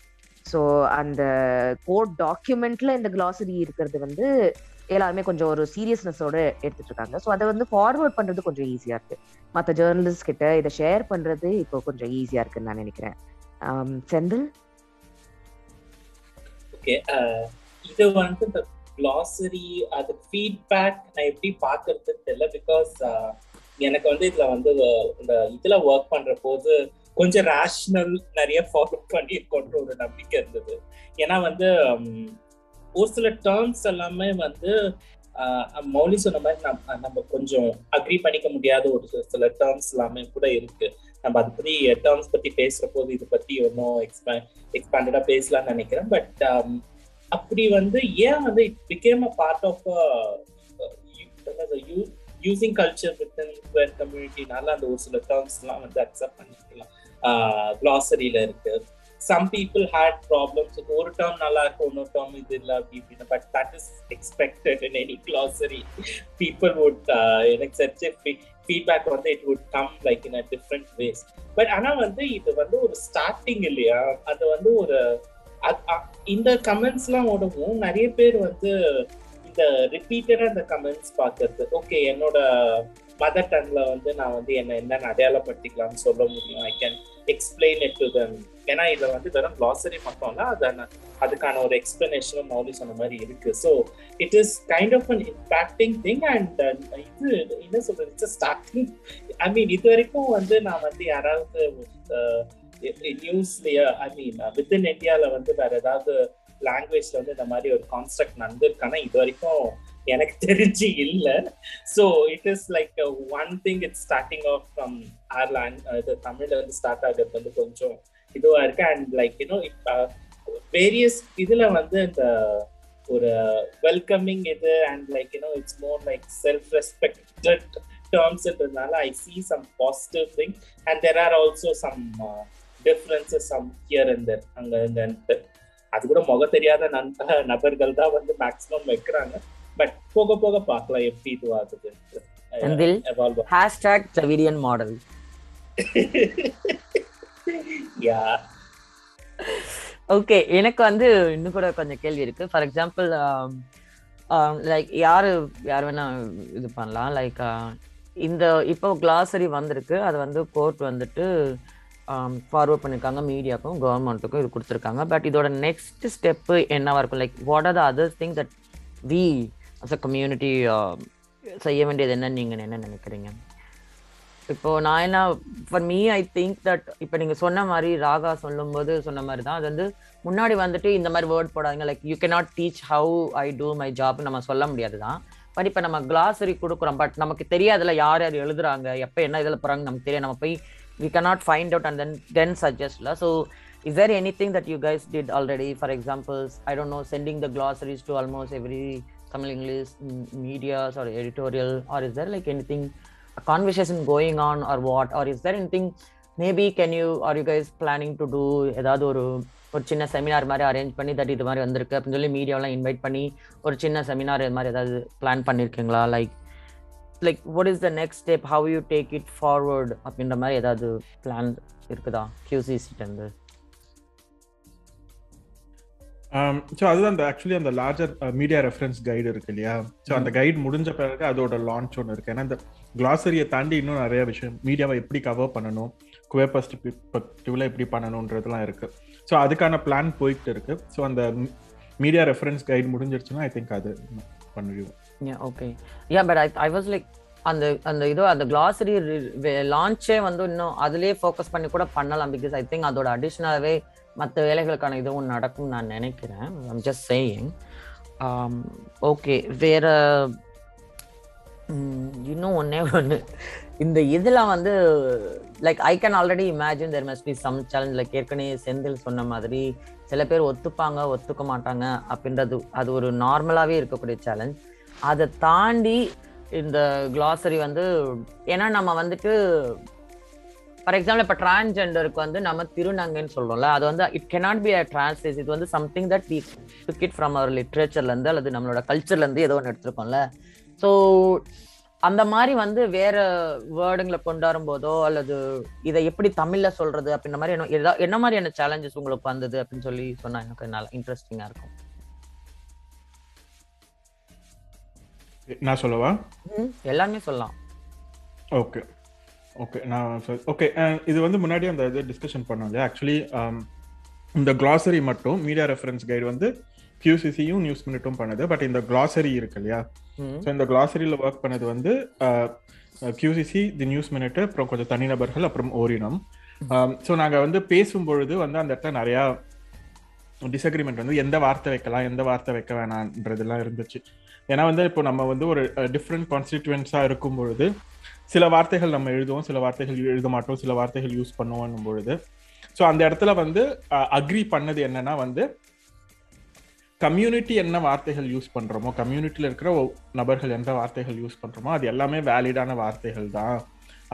ஸோ அந்த கோர்ட் டாக்குமெண்ட்ல இந்த கிளாசரி இருக்கிறது வந்து எல்லாருமே கொஞ்சம் ஒரு சீரியஸ்னஸோட எடுத்துட்டு இருக்காங்க. ஸோ அதை வந்து ஃபார்வர்ட் பண்றது கொஞ்சம் ஈஸியா இருக்கு. மற்ற ஜேர்னலிஸ்ட் கிட்ட இதை ஷேர் பண்றது இப்போ கொஞ்சம் ஈஸியா இருக்குன்னு நான் நினைக்கிறேன். செந்தில்? ஓகே இது வந்து இந்த கிளாசரி அது ஃபீட்பேக் நான் எப்படி பார்க்கறதுன்னு தெரியல பிகாஸ் எனக்கு வந்து இதுல வந்து இந்த இதுல ஒர்க் பண்ற போது கொஞ்சம் ரேஷனல் நிறைய ஃபாலோ பண்ணியிருக்கோன்ற ஒரு நம்பிக்கை இருந்தது. ஏன்னா வந்து ஒரு சில டேர்ம்ஸ் எல்லாமே வந்து ஆஹ், மௌலி சொன்ன மாதிரி நம்ம நம்ம கொஞ்சம் அக்ரி பண்ணிக்க முடியாத ஒரு சில- சில டேர்ம்ஸ் எல்லாமே கூட இருக்கு. நம்ம அதை பத்தி டேர்ம்ஸ் பத்தி பேசுற போது இதை பத்தி ஒன்றும் எக்ஸ்பே எக்ஸ்பேண்டடா பேசலாம்னு நினைக்கிறேன். பட் um, அப்படி வந்து ஏன் வந்து it became a part of using culture within கம்யூனிட்டினால அந்த ஒரு சில டேர்ம்ஸ்லாம் வந்து அக்செப்ட் பண்ணிக்கலாம். கிளாசரியில இருக்கு. சம் பீப்புள் ஹேட் ப்ராப்ளம்ஸ் ஒரு டேர்ம் நல்லா இருக்கும் இன்னொரு டேர்ம் இது இல்லை அப்படி இப்படின்னு. But that is expected in any glossary people would எனக்கு சர்ச்ச ஃபீட்பேக் வந்து it would come like in a different ways but ஆனா வந்து இது வந்து ஒரு ஸ்டார்டிங் இல்லையா? அது வந்து ஒரு இந்த கமெண்ட்ஸ்லாம் ஓடவும் நிறைய பேர் வந்து இந்த ரிப்பீட்டடாக இந்த கமெண்ட்ஸ் பார்க்கறது. ஓகே என்னோட மதர் டங்ல வந்து நான் வந்து என்ன என்னன்னு அடையாளப்படுத்திக்கலாம்னு சொல்ல முடியும். I can explain it to them ஏன்னா இதுல வந்து வெறும் க்ளாசரி மட்டும் அதை அதுக்கான ஒரு எக்ஸ்பிளனேஷனும் மௌலி சொன்ன மாதிரி இருக்கு. So it is kind of an impacting thing and இது என்ன சொல்றது? இட்ஸ் ஸ்டார்டிங் ஐ மீன் இது வரைக்கும் வந்து நான் வந்து யாராவது நியூஸ்லயே ஐ மீன் வித்தின் இந்தியாவில் வந்து வேற ஏதாவது லாங்குவேஜ்ல வந்து இந்த மாதிரி ஒரு கான்ஸ்ட்ரக்ட் நடந்திருக்கானா இது வரைக்கும் எனக்கு தெரிஞ்சு இல்ல. So it is like one thing it's starting off from our lang இது தமிழ்ல வந்து ஸ்டார்ட் ஆகிறது வந்து கொஞ்சம் இதுவா இருக்கு. அண்ட் லைக் யூனோ வேரியஸ் இதுல வந்து இந்த ஒரு வெல்கமிங் இது and like you know it's more like self respected டேர்ம்ஸ்ன்றதுனால I see some positive thing and there are also some differences some here and there அங்க இங்கன்ட்டு அது கூட முக தெரியாத நண்ப நபர்கள் தான் வந்து மேக்ஸிமம் வைக்கிறாங்க. பட் போக போக பார்க்கலாம் எப்படி இதுவாகுது hashtag Dravidian model yeah okay எனக்கு வந்து இன்னும் கூட கொஞ்சம் கேள்வி இருக்கு. ஃபார் எக்ஸாம்பிள் லைக் யாரு யார் வேணா இது பண்ணலாம். லைக் இந்த இப்போ கிளாசரி வந்திருக்கு. அது வந்து கோர்ட் வந்துட்டு ஃபார்வர்ட் பண்ணியிருக்காங்க மீடியாக்கும் கவர்மெண்ட்டுக்கும் இது கொடுத்துருக்காங்க. பட் இதோட நெக்ஸ்ட் ஸ்டெப்பு என்னவா இருக்கும்? Like what are the others think that we as a community செய்ய வேண்டியது என்னன்னு நீங்கள் என்ன நினைக்கிறீங்க? இப்போ நான் என்ன for me I think that இப்போ நீங்கள் சொன்ன மாதிரி ராகா சொல்லும்போது சொன்ன மாதிரி தான். அது வந்து முன்னாடி வந்துட்டு இந்த மாதிரி வேர்ட் போடாதீங்க. Like you can not teach how I do my job நம்ம சொல்ல முடியாது தான். பட் இப்போ நம்ம கிளாசரி கொடுக்குறோம். பட் நமக்கு தெரியாதுல யார் யார் எழுதுறாங்க எப்போ என்ன இதில் போகிறாங்க நமக்கு தெரியும் நம்ம போய் we cannot find out and then then சஜஸ்ட்ல so is is anything that you guys did already for examples I don't know sending the glossaries to almost every tamil english medias or or editorial or is there like anything a conversation going on or what or is there anything maybe can you are you guys planning to do ஏதாவது ஒரு ஒரு சின்ன seminar மாதிரி arrange பண்ணி that இது மாதிரி வந்திருக்கு அப்படின்னு சொல்லி மீடியாவெலாம் இன்வைட் பண்ணி ஒரு சின்ன செமினார் இது மாதிரி ஏதாவது பிளான் பண்ணியிருக்கீங்களா like like what is the next step how you take it forward அப்படின்ற மாதிரி ஏதாவது பிளான் இருக்குதா? கியூசிசிட்டேருந்து ஸோ அதுதான் அந்த ஆக்சுவலி அந்த லார்ஜர் மீடியா ரெஃபரன்ஸ் கைடு இருக்கு இல்லையா? ஸோ அந்த கைடு முடிஞ்ச பிறகு அதோட லான்ச் ஒன்று இருக்கு. ஏன்னா இந்த கிளாசரியை தாண்டி இன்னும் நிறைய விஷயம் மீடியாவை எப்படி கவர் பண்ணணும் குவே பர்ஸ்பெக்டிவ்ல எப்படி பண்ணணுன்றதுலாம் இருக்கு. ஸோ அதுக்கான பிளான் போயிட்டு இருக்கு. ஸோ அந்த மீடியா ரெஃபரன்ஸ் கைடு முடிஞ்சிருச்சுன்னா ஐ திங்க் அது பண்ணிடுவோம் okay yeah but I I was like அந்த அந்த இதோ அந்த கிளாசரி லான்ச்சே வந்து இன்னும் அதுலயே ஃபோக்கஸ் பண்ணி கூட பண்ணலாம் பிகாஸ் ஐ திங்க் அதோட அடிஷ்னலாகவே மற்ற வேலைகளுக்கான இதுவும் நடக்கும் நான் நினைக்கிறேன். ஐம் ஜஸ்ட் சேயிங் ஓகே வேற இன்னும் ஒன்னே ஒன்று இந்த இதில் வந்து like I can already imagine there must be some challenge like ஏற்கனவே செந்தில் சொன்ன மாதிரி சில பேர் ஒத்துப்பாங்க ஒத்துக்க மாட்டாங்க அப்படின்றது அது ஒரு நார்மலாகவே இருக்கக்கூடிய சேலஞ்ச் அதை தாண்டி இந்த கிளாசரி வந்து ஏன்னா நம்ம வந்துட்டு ஃபார் எக்ஸாம்பிள் இப்போ டிரான்ஜெண்டருக்கு வந்து நம்ம திருநங்கைன்னு சொல்றோம்ல அது வந்து it cannot be a translate இது வந்து something that we took it from our லிட்ரேச்சர்லேருந்து அல்லது நம்மளோட கல்ச்சர்லேருந்து ஏதோ ஒன்று எடுத்திருக்கோம்ல. ஸோ அந்த மாதிரி வந்து வேற வேர்டுங்களை கொண்டு வரும்போதோ அல்லது இதை எப்படி தமிழ்ல சொல்றது அப்படின்ற மாதிரி என்ன என்ன மாதிரியான சேலஞ்சஸ் உங்களுக்கு வந்தது அப்படின்னு சொல்லி சொன்னா எனக்கு நல்லா இன்ட்ரெஸ்டிங்கா இருக்கும். நான் சொல்லவா? எல்லாமே சொல்லலாம். ஓகே ஓகே நான் ஓகே இது வந்து முன்னாடி அந்த இது டிஸ்கஷன் பண்ணோம் இல்லையா? ஆக்சுவலி இந்த கிளாசரி மட்டும் மீடியா ரெஃபரன்ஸ் கைடு வந்து கியூசிசியும் நியூஸ் மினிட்டும் பண்ணுது. பட் இந்த கிளாசரி இருக்கு இல்லையா? ஸோ இந்த கிளாசரியில் ஒர்க் பண்ணது வந்து கியூசிசி தி நியூஸ் மினிட் அப்புறம் கொஞ்சம் தனிநபர்கள் அப்புறம் ஓரினம். ஸோ நாங்கள் வந்து பேசும்பொழுது வந்து அந்த இடத்துல நிறையா டிசக்ரிமெண்ட் வந்து எந்த வார்த்தை வைக்கலாம் எந்த வார்த்தை வைக்க வேணான்றதெல்லாம் இருந்துச்சு. ஏன்னா வந்து இப்போ நம்ம வந்து ஒரு டிஃப்ரெண்ட் கான்ஸ்டிடியூன்ஸாக இருக்கும் பொழுது சில வார்த்தைகள் நம்ம எழுதுவோம் சில வார்த்தைகள் எழுத மாட்டோம் சில வார்த்தைகள் யூஸ் பண்ணுவோம் பொழுது. ஸோ அந்த இடத்துல வந்து அக்ரி பண்ணது என்னன்னா வந்து கம்யூனிட்டி என்ன வார்த்தைகள் யூஸ் பண்றோமோ கம்யூனிட்டியில் இருக்கிற நபர்கள் எந்த வார்த்தைகள் யூஸ் பண்றோமோ அது எல்லாமே வேலிடான வார்த்தைகள் தான்.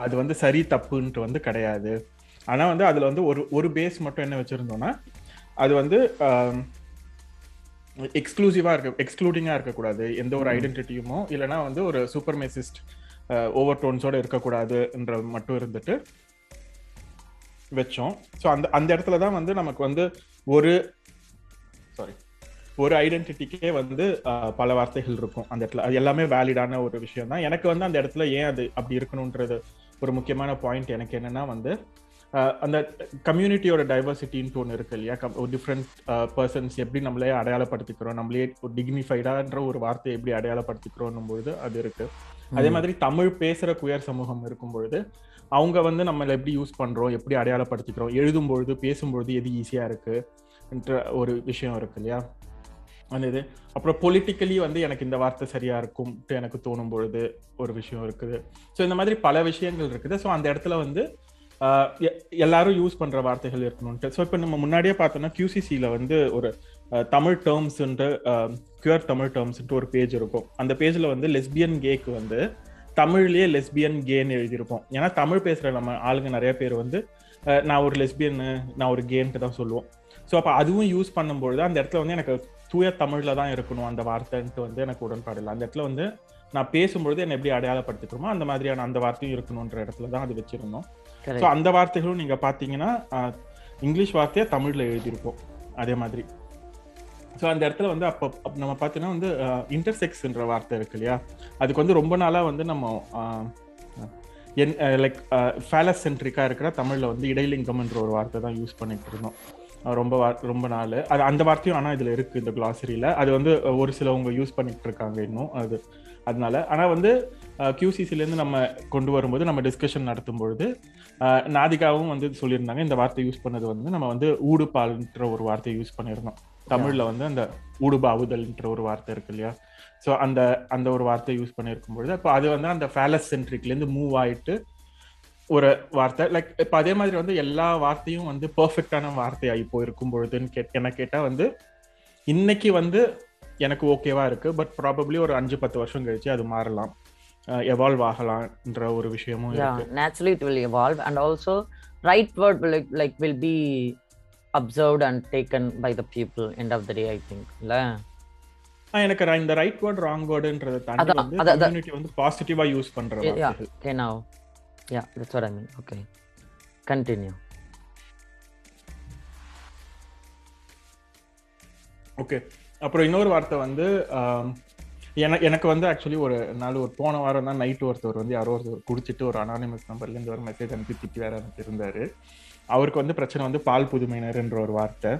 அது வந்து சரி தப்புன்ட்டு வந்து கிடையாது. ஆனா வந்து அதுல வந்து ஒரு ஒரு பேஸ் மட்டும் என்ன வச்சிருந்தோம்னா அது வந்து எக்ஸ்க்ளூசிவா இருக்க எக்ஸ்க்ளூடிங்கா இருக்கக்கூடாது. எந்த ஒரு ஐடென்டிட்டியுமோ இல்லைன்னா வந்து ஒரு சூப்பர் மெசிஸ்ட் ஓவர் டோன்ஸோட இருக்கக்கூடாதுன்ற மட்டும் இருந்துட்டு வச்சோம். ஸோ அந்த அந்த இடத்துல தான் வந்து நமக்கு வந்து ஒரு சாரி ஒரு ஐடென்டிட்டிக்கே வந்து பல வார்த்தைகள் இருக்கும். அந்த இடத்துல அது எல்லாமே வேலிடான ஒரு விஷயம் தான். எனக்கு வந்து அந்த இடத்துல ஏன் அது அப்படி இருக்கணுன்றது ஒரு முக்கியமான பாயிண்ட் எனக்கு என்னன்னா வந்து அந்த கம்யூனிட்டியோட டைவர்சிட்டின்னு ஒன்று இருக்கு இல்லையா? ஒரு டிஃப்ரெண்ட் பர்சன்ஸ் எப்படி நம்மளே அடையாளப்படுத்திக்கிறோம் நம்மளே ஒரு டிக்னிஃபைடான்ற ஒரு வார்த்தையை எப்படி அடையாளப்படுத்திக்கிறோம் பொழுது அது இருக்குது அதே மாதிரி தமிழ் பேசுற குயர் சமூகம் இருக்கும் பொழுது அவங்க வந்து நம்மளை எப்படி யூஸ் பண்றோம் எப்படி அடையாளப்படுத்திக்கிறோம் எழுதும் பொழுது பேசும்பொழுது எது ஈஸியா இருக்கு ஒரு விஷயம் இருக்கு இல்லையா? அந்த இது. அப்புறம் பொலிட்டிக்கலி வந்து எனக்கு இந்த வார்த்தை சரியா இருக்கும்ட்டு எனக்கு தோணும் பொழுது ஒரு விஷயம் இருக்குது. ஸோ இந்த மாதிரி பல விஷயங்கள் இருக்குது. ஸோ அந்த இடத்துல வந்து எல்லாரும் யூஸ் பண்ற வார்த்தைகள் இருக்கணும்ட்டு. ஸோ இப்போ நம்ம முன்னாடியே பார்த்தோம்னா QCC-ல வந்து ஒரு தமிழ் டேர்ம்ஸ்ன்ட்டு கியூர் தமிழ் டேர்ம்ஸ்ன்ட்டு ஒரு பேஜ் இருக்கும். அந்த பேஜ்ல வந்து லெஸ்பியன் கேக்கு வந்து தமிழ்லயே லெஸ்பியன் கேன்னு எழுதியிருப்போம். ஏன்னா தமிழ் பேசுற நம்ம ஆளுங்க நிறைய பேர் வந்து நான் ஒரு லெஸ்பியன் நான் ஒரு கேன்ட்டு தான் சொல்லுவோம். ஸோ அப்போ அதுவும் யூஸ் பண்ணும்பொழுது அந்த இடத்துல வந்து எனக்கு தூய தமிழ்ல தான் இருக்கணும் அந்த வார்த்தைன்ட்டு வந்து எனக்கு உடன்பாடு இல்லை. அந்த இடத்துல வந்து நான் பேசும்பொழுது என்னை எப்படி அடையாளப்படுத்திக்கிறோமோ அந்த மாதிரியான அந்த வார்த்தையும் இருக்கணுன்ற இடத்துல தான் அது வச்சிருந்தோம். ஸோ. அந்த வார்த்தைகளும் நீங்க பாத்தீங்கன்னா அஹ், இங்கிலீஷ் வார்த்தையை தமிழ்ல எழுதியிருப்போம். அதே மாதிரி. ஸோ அந்த இடத்துல வந்து அப்போ நம்ம பார்த்தீங்கன்னா வந்து இன்டர்செக்ஸ்ன்ற வார்த்தை இருக்கு இல்லையா? அதுக்கு வந்து ரொம்ப நாளாக வந்து நம்ம என் லைக் ஃபேலஸ் சென்ட்ரிக்கா இருக்கிற தமிழில் வந்து இடைலிங்கம்ன்ற ஒரு வார்த்தை தான் யூஸ் பண்ணிட்டு இருந்தோம். ரொம்ப ரொம்ப நாள். அது அந்த வார்த்தையும் ஆனால் இதில் இருக்குது இந்த கிளாசரியில அது வந்து ஒரு சிலவங்க யூஸ் பண்ணிட்டு இருக்காங்க இன்னும் அது அதனால. ஆனால் வந்து கியூசிசிலேருந்து நம்ம கொண்டு வரும்போது நம்ம டிஸ்கஷன் நடத்தும் பொழுது நாதிகாவும் வந்து சொல்லியிருந்தாங்க இந்த வார்த்தை யூஸ் பண்ணது வந்து நம்ம வந்து ஊடுபால்ன்ற ஒரு வார்த்தையை யூஸ் பண்ணியிருந்தோம். தமிழ்ல வந்து அந்த ஊடுபாவுதல்ன்ற ஒரு வார்த்தை இருக்கு இல்லையா? ஸோ அந்த அந்த ஒரு வார்த்தை யூஸ் பண்ணியிருக்கும் பொழுது இப்போ அது வந்து அந்த ஃபேலஸ் சென்ட்ரிக்லேருந்து மூவ் ஆயிட்டு ஒரு வார்த்தை லைக் இப்போ அதே மாதிரி வந்து எல்லா வார்த்தையும் வந்து பெர்ஃபெக்டான வார்த்தையா இப்போ இருக்கும் பொழுதுன்னு கேட் என்ன கேட்டா வந்து இன்னைக்கு வந்து எனக்கு ஓகேவா இருக்கு பட் ப்ராபப்ளி ஒரு அஞ்சு பத்து வருஷம் கழிச்சு அது மாறலாம். எவால்வ் ஆகலாம்ன்ற ஒரு விஷயமும் yeah இருக்கு. naturally it will evolve and also right word will observed and taken by the people end of the day i think இல்ல எனக்கு இந்த ரைட் வேர்ட் ராங் வேர்டுன்றதை தாண்டி வந்து. கம்யூனிட்டி வந்து பாசிட்டிவா யூஸ் பண்ற Yeah, yeah. வார்த்தைகள் Okay, now. Yeah, that's what I mean. Okay. Continue. Okay அப்புறம் இன்னொரு வார்த்தை வந்து எனக்கு என எனக்கு வந்து ஆக்சுவலி ஒரு நாள் ஒரு போன வாரம் தான் நைட் ஒருத்தர் வந்து யாரோ ஒருத்தர் குடிச்சிட்டு ஒரு அனானிமஸ் நம்பர்லேருந்து ஒரு மெசேஜ் அனுப்பி திட்டி வேற அனுப்பி அவருக்கு வந்து பிரச்சனை வந்து பால் புதுமையினர்ன்ற ஒரு வார்த்தை.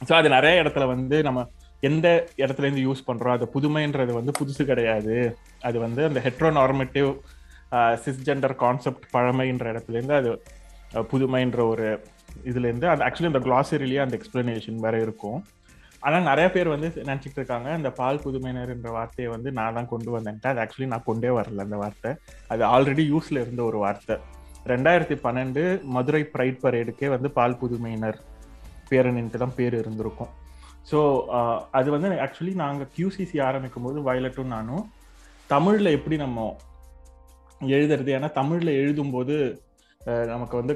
ஸோ அது நிறைய இடத்துல வந்து நம்ம எந்த இடத்துல இருந்து யூஸ் பண்றோம் அது புதுமைன்றது வந்து புதுசு கிடையாது. அது வந்து அந்த ஹெட்ரோநார்மேட்டிவ் சிஸ்ஜெண்டர் கான்செப்ட் பழமைன்ற இடத்துலேருந்து அது புதுமைன்ற ஒரு இதுலேருந்து அது ஆக்சுவலி அந்த கிளாசரிலேயே அந்த எக்ஸ்பிளனேஷன் வேற இருக்கும். ஆனால் நிறைய பேர் வந்து நினச்சிட்டு இருக்காங்க இந்த பால் புதுமையினர்ன்ற வார்த்தையை வந்து நான் தான் கொண்டு வந்தேன்ட்டு. அது ஆக்சுவலி நான் கொண்டே வரல அந்த வார்த்தை. அது ஆல்ரெடி யூஸ்ல இருந்த ஒரு வார்த்தை. ரெண்டாயிரத்தி பன்னெண்டு மதுரை ப்ரைட் பரேடுக்கே வந்து பால் புதுமையினர் பேரணின்ட்டு தான் பேர் இருந்திருக்கும். ஸோ அது வந்து ஆக்சுவலி நாங்கள் கியூசிசி ஆரம்பிக்கும் போது வயலட்டும் நானும் தமிழில் எப்படி நம்ம எழுதுறது? ஏன்னா தமிழில் எழுதும்போது நமக்கு வந்து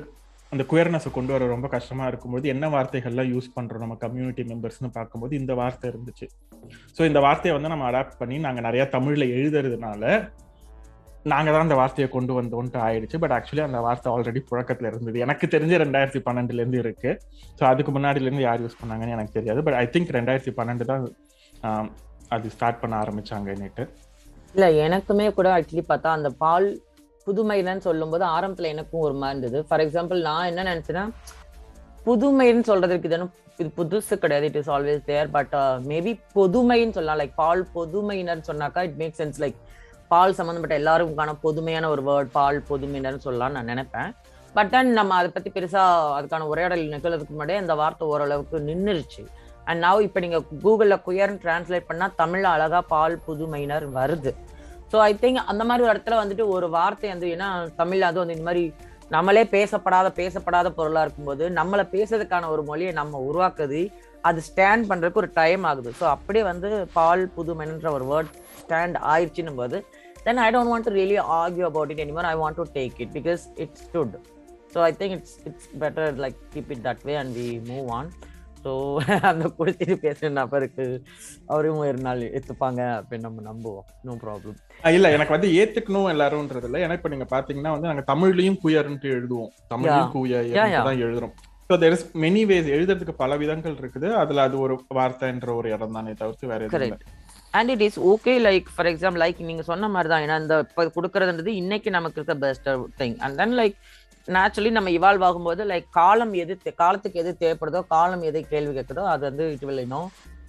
அந்த குயர்னஸை கொண்டு வர ரொம்ப கஷ்டமா இருக்கும்போது என்ன வார்த்தைகள்லாம் யூஸ் பண்றோம் நம்ம கம்யூனிட்டி மெம்பர்ஸ்னு பார்க்கும்போது இந்த வார்த்தை இருந்துச்சு. ஸோ இந்த வார்த்தையை வந்து நம்ம அடாப்ட் பண்ணி நாங்கள் நிறைய தமிழ்ல எழுதுறதுனால நாங்க தான் அந்த வார்த்தையை கொண்டு வந்தோன்ட்டு ஆயிடுச்சு. பட் ஆக்சுவலி அந்த வார்த்தை ஆல்ரெடி புழக்கத்துல இருந்தது. எனக்கு தெரிஞ்ச ரெண்டாயிரத்தி பன்னெண்டுல இருந்து இருக்கு. ஸோ அதுக்கு முன்னாடில இருந்து யார் யூஸ் பண்ணாங்கன்னு எனக்கு தெரியாது. பட் ஐ திங்க் ரெண்டாயிரத்தி பன்னெண்டு தான் அது ஸ்டார்ட் பண்ண ஆரம்பிச்சாங்கன்னுட்டு இல்ல எனக்குமே கூட ஆக்சுவலி பார்த்தா அந்த பால் புதுமைன்னு சொல்லும்போது ஆரம்பத்துல எனக்கும் ஒரு மாதிரி இருந்தது. ஃபார் எக்ஸாம்பிள் நான் என்ன நினைச்சேன்னா புதுமைன்னு சொல்றதுக்கு இது இது புதுசு கிடையாது. It is always there but maybe பொதுமைன்னு சொல்லலாம். லைக் பால் பொதுமையினர்னு சொன்னாக்கா இட் மேக் சென்ஸ் லைக் பால் சம்மந்தப்பட்ட எல்லாருக்கான பொதுமையான ஒரு வேர்ட் பால் பொதுமையினர்னு சொல்லலாம் நான் நினைப்பேன். பட் தென் நம்ம அதை பத்தி பெருசா அதுக்கான உரையாடல் நிகழ்றதுக்கு முன்னாடியே அந்த வார்த்தை ஓரளவுக்கு நின்னுருச்சு அண்ட் நாவ் இப்போ நீங்கள் கூகுளில் குயர்னு டிரான்ஸ்லேட் பண்ணால் தமிழ் அழகாக பால் புதுமையினர் வருது. ஸோ ஐ திங்க் அந்த மாதிரி ஒரு இடத்துல வந்துட்டு ஒரு வார்த்தை வந்து ஏன்னா தமிழ்ல அது வந்து இந்த மாதிரி நம்மளே பேசப்படாத பேசப்படாத பொருளாக இருக்கும்போது நம்மளை பேசுறதுக்கான ஒரு மொழியை நம்ம உருவாக்குது அது ஸ்டாண்ட் பண்றதுக்கு ஒரு டைம் ஆகுது. ஸோ அப்படியே வந்து பால் புதுமைன்ற ஒரு வேர்ட் ஸ்டாண்ட் ஆயிடுச்சுன்னும் போது then I don't want to really argue about it anymore I want to take it because it's stood so I think it's it's better like keep it that way and we move on so [laughs] அந்த குளிச்சிட்டு பேசுகிற நபருக்கு அவரையும் ஒரு நாள் எடுத்துப்பாங்க அப்படின்னு நம்ம நம்புவோம். நோ ப்ராப்ளம் இல்ல எனக்கு வந்து ஏத்துக்கணும் எல்லாரும்ன்றது இல்ல ஏன்னா இப்ப நீங்க பாத்தீங்கன்னா வந்து நாங்க தமிழ்லயும் குயர்ன்ட்டு எழுதுவோம். தமிழ்லயும் குயர். தான் எழுதுறோம். So there is many ways எழுதுறதுக்கு பல விதங்கள் இருக்குது. அதுல அது ஒரு வார்த்தைன்ற ஒரு இடம் தானே தவிர்த்து வேற எதுவும் and it is okay like for example like நீங்க சொன்ன மாதிரி தான் ஏன்னா இந்த இப்போ கொடுக்கறதுன்றது இன்னைக்கு நமக்கு இருக்க best thing and then like naturally நம்ம இவால்வ் ஆகும்போது லைக் காலம் எது தே- காலத்துக்கு எது தேவைப்படுதோ காலம் எது கேள்வி கேட்குதோ அது வந்து it will you know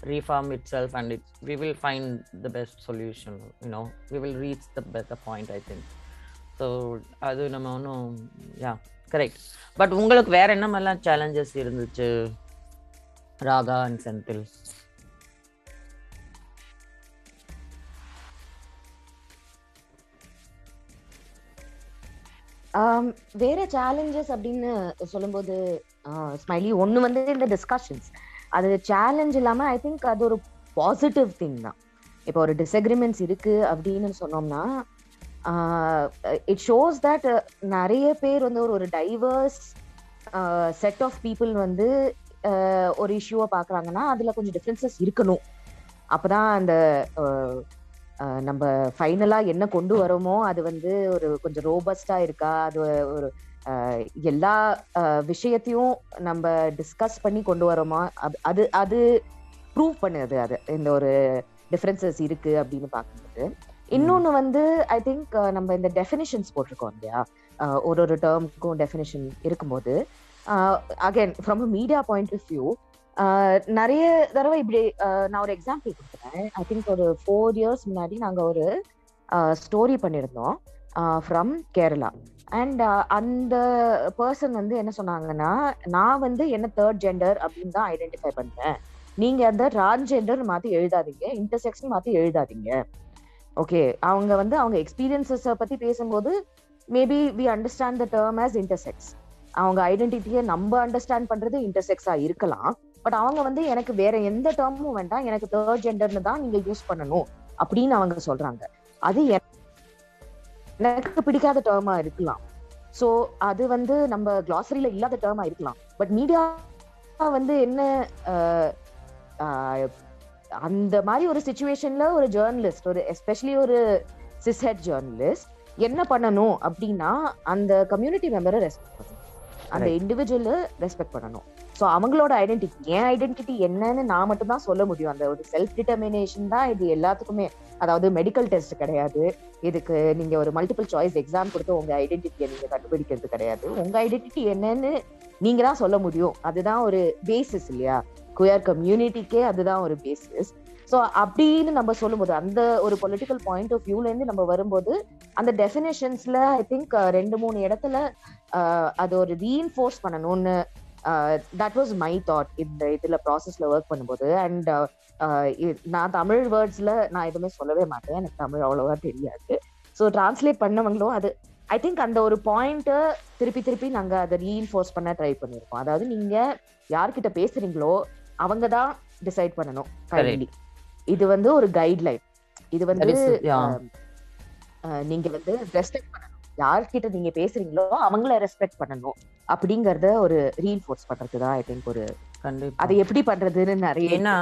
reform it self and it we will find the best solution you know we will reach the best point I think so அது நம்ம ஒன்றும் யா கரெக்ட் பட் உங்களுக்கு வேற என்ன மாதிரிலாம் சேலஞ்சஸ் இருந்துச்சு? ராகா அண்ட் செந்தில் வேற challenges அப்படின்னு சொல்லும்போது ஸ்மைலி ஒன்று வந்து இந்த டிஸ்கஷன்ஸ் அது சேலஞ்ச் இல்லாமல் ஐ திங்க் அது ஒரு பாசிட்டிவ் திங் தான். இப்போ ஒரு டிஸ்அக்ரிமெண்ட்ஸ் இருக்கு அப்படின்னு சொன்னோம்னா இட் ஷோஸ் தட் நிறைய பேர் வந்து ஒரு ஒரு டைவர்ஸ் செட் ஆஃப் பீப்புள் வந்து ஒரு இஷ்யூவை பார்க்குறாங்கன்னா அதில் கொஞ்சம் டிஃப்ரென்சஸ் இருக்கணும். அப்போதான் அந்த நம்ம ஃபைனலா என்ன கொண்டு வரோமோ அது வந்து ஒரு கொஞ்சம் ரோபஸ்டா இருக்கா? அது ஒரு எல்லா விஷயத்தையும் நம்ம டிஸ்கஸ் பண்ணி கொண்டு வரோமா? அது- அது அது ப்ரூவ் பண்ணுது அது இந்த ஒரு டிஃப்ரென்சஸ் இருக்கு அப்படின்னு பார்க்கும்போது. இன்னொன்னு வந்து ஐ திங்க் நம்ம இந்த டெஃபினிஷன்ஸ் போட்டிருக்கோம் இல்லையா? ஒரு ஒரு டேர்முக்கும் டெஃபினிஷன் இருக்கும்போது again from media point of view நிறைய தடவை இப்படி நான் ஒரு எக்ஸாம்பிள் கொடுக்குறேன். ஐ திங்க் ஒரு ஃபோர் இயர்ஸ் முன்னாடி நாங்கள் ஒரு ஸ்டோரி பண்ணியிருந்தோம் ஃப்ரம் கேரளா அண்ட் அந்த பர்சன் வந்து என்ன சொன்னாங்கன்னா நான் வந்து என்ன தேர்ட் ஜெண்டர் அப்படின்னு தான் ஐடென்டிஃபை பண்ணுறேன் நீங்க அந்த டிரான்ஜெண்டர் மாத்தி எழுதாதீங்க இன்டர்செக்ஷன் மாத்தி எழுதாதீங்க. ஓகே அவங்க வந்து அவங்க எக்ஸ்பீரியன்சஸ் பத்தி பேசும்போது maybe we understand the term as intersex அவங்க ஐடென்டிட்டியை நம்ம அண்டர்ஸ்டாண்ட் பண்றது இன்டர்செக்ஸா இருக்கலாம். பட் அவங்க வந்து எனக்கு வேற எந்த டேர்மும் வேண்டாம். எனக்கு தேர்ட் ஜெண்டர்னு தான் நீங்க யூஸ் பண்ணணும். அப்படின்னு அவங்க சொல்றாங்க. அது எனக்கு பிடிக்காத டேர்மா இருக்கலாம். சோ அது வந்து நம்ம கிளாசரியில இல்லாத டேர்மா இருக்கலாம். பட் மீடியா வந்து என்ன அந்த மாதிரி ஒரு சுச்சுவேஷன்ல ஒரு ஜேர்னலிஸ்ட் ஒரு எஸ்பெஷலி ஒரு சிஸ்ஹெட் ஜேர்னலிஸ்ட் என்ன பண்ணணும் அப்படின்னா அந்த கம்யூனிட்டி மெம்பரை ரெஸ்பெக்ட் பண்ணணும். அந்த. இண்டிவிஜுவல் ரெஸ்பெக்ட் பண்ணணும். ஸோ அவங்களோட ஐடென்டிட்டி என் ஐடென்டிட்டி என்னன்னு நான் மட்டும் தான் சொல்ல முடியும். அந்த ஒரு செல்ஃப் டிட்டர்மினேஷன் தான் இது எல்லாத்துக்குமே. அதாவது மெடிக்கல் டெஸ்ட் கிடையாது. இதுக்கு நீங்க ஒரு மல்டிபிள் சாய்ஸ் எக்ஸாம் கொடுத்து உங்க ஐடென்டிட்டியை நீங்க கண்டுபிடிக்கிறது கிடையாது. உங்க ஐடென்டிட்டி என்னன்னு நீங்க தான் சொல்ல முடியும். அதுதான் ஒரு பேசிஸ் இல்லையா? குயர் கம்யூனிட்டிக்கே அதுதான் ஒரு பேசிஸ் ஸோ அப்படின்னு நம்ம சொல்லும்போது அந்த ஒரு பொலிட்டிக்கல் பாயிண்ட் ஆஃப் வியூலேருந்து நம்ம வரும்போது அந்த டெஃபினேஷன்ஸ்ல ஐ திங்க் ரெண்டு மூணு இடத்துல அது ஒரு ரீஎன்ஃபோர்ஸ் பண்ணணும்னு தட் வாஸ் மை தாட் இந்த இதுல ப்ராசஸ்ல ஒர்க் பண்ணும்போது. அண்ட் நான் தமிழ் வேர்ட்ஸ்ல நான் எதுவுமே சொல்லவே மாட்டேன். எனக்கு தமிழ் அவ்வளவா தெரியாது. ஸோ டிரான்ஸ்லேட் பண்ணவங்களும் அது ஐ திங்க் அந்த ஒரு பாயிண்ட்டை திருப்பி திருப்பி நாங்க அதை ரீஇன்ஃபோர்ஸ் பண்ண ட்ரை பண்ணியிருக்கோம். அதாவது நீங்க யார்கிட்ட பேசுறீங்களோ அவங்க தான் டிசைட் பண்ணணும் kindly. இது வந்து ஒரு கைட்லைன் இது வந்து. ஆஹ், ஆஹ், நீங்க வந்து ரெஸ்பெக்ட் பண்ணணும். யார்கிட்ட நீங்க பேசுறீங்களோ அவங்கள ரெஸ்பெக்ட் பண்ணணும். அப்படிங்கறத ஒரு ரீஇன்ஃபோர்ஸ் பண்றது தான் ஐ திங்க் ஒரு அதை எப்படி பண்றதுன்னு நிறைய ஏன்னா.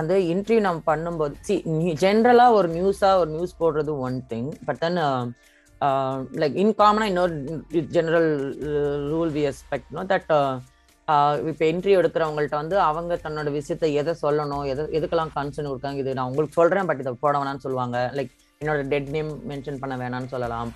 அந்த இன்டர்வியூ நம்ம பண்ணும்போது சி ஜென்ரலா ஒரு நியூஸா ஒரு நியூஸ் போடுறது one thing but then like in காமனா இன்னொரு general rule we expect no that இப்போ இன்டர்வியூ எடுக்கிறவங்கள்ட்ட வந்து அவங்க தன்னோட விஷயத்தை எதை சொல்லணும் எதை எதுக்கெல்லாம் கன்சர்ன் இருக்காங்க இது நான் உங்களுக்கு சொல்றேன் பட் இதை போட வேணாம்னு சொல்லுவாங்க. லைக் என்னோட டெட் நேம் மென்ஷன் பண்ண வேணாம்னு சொல்லலாம்.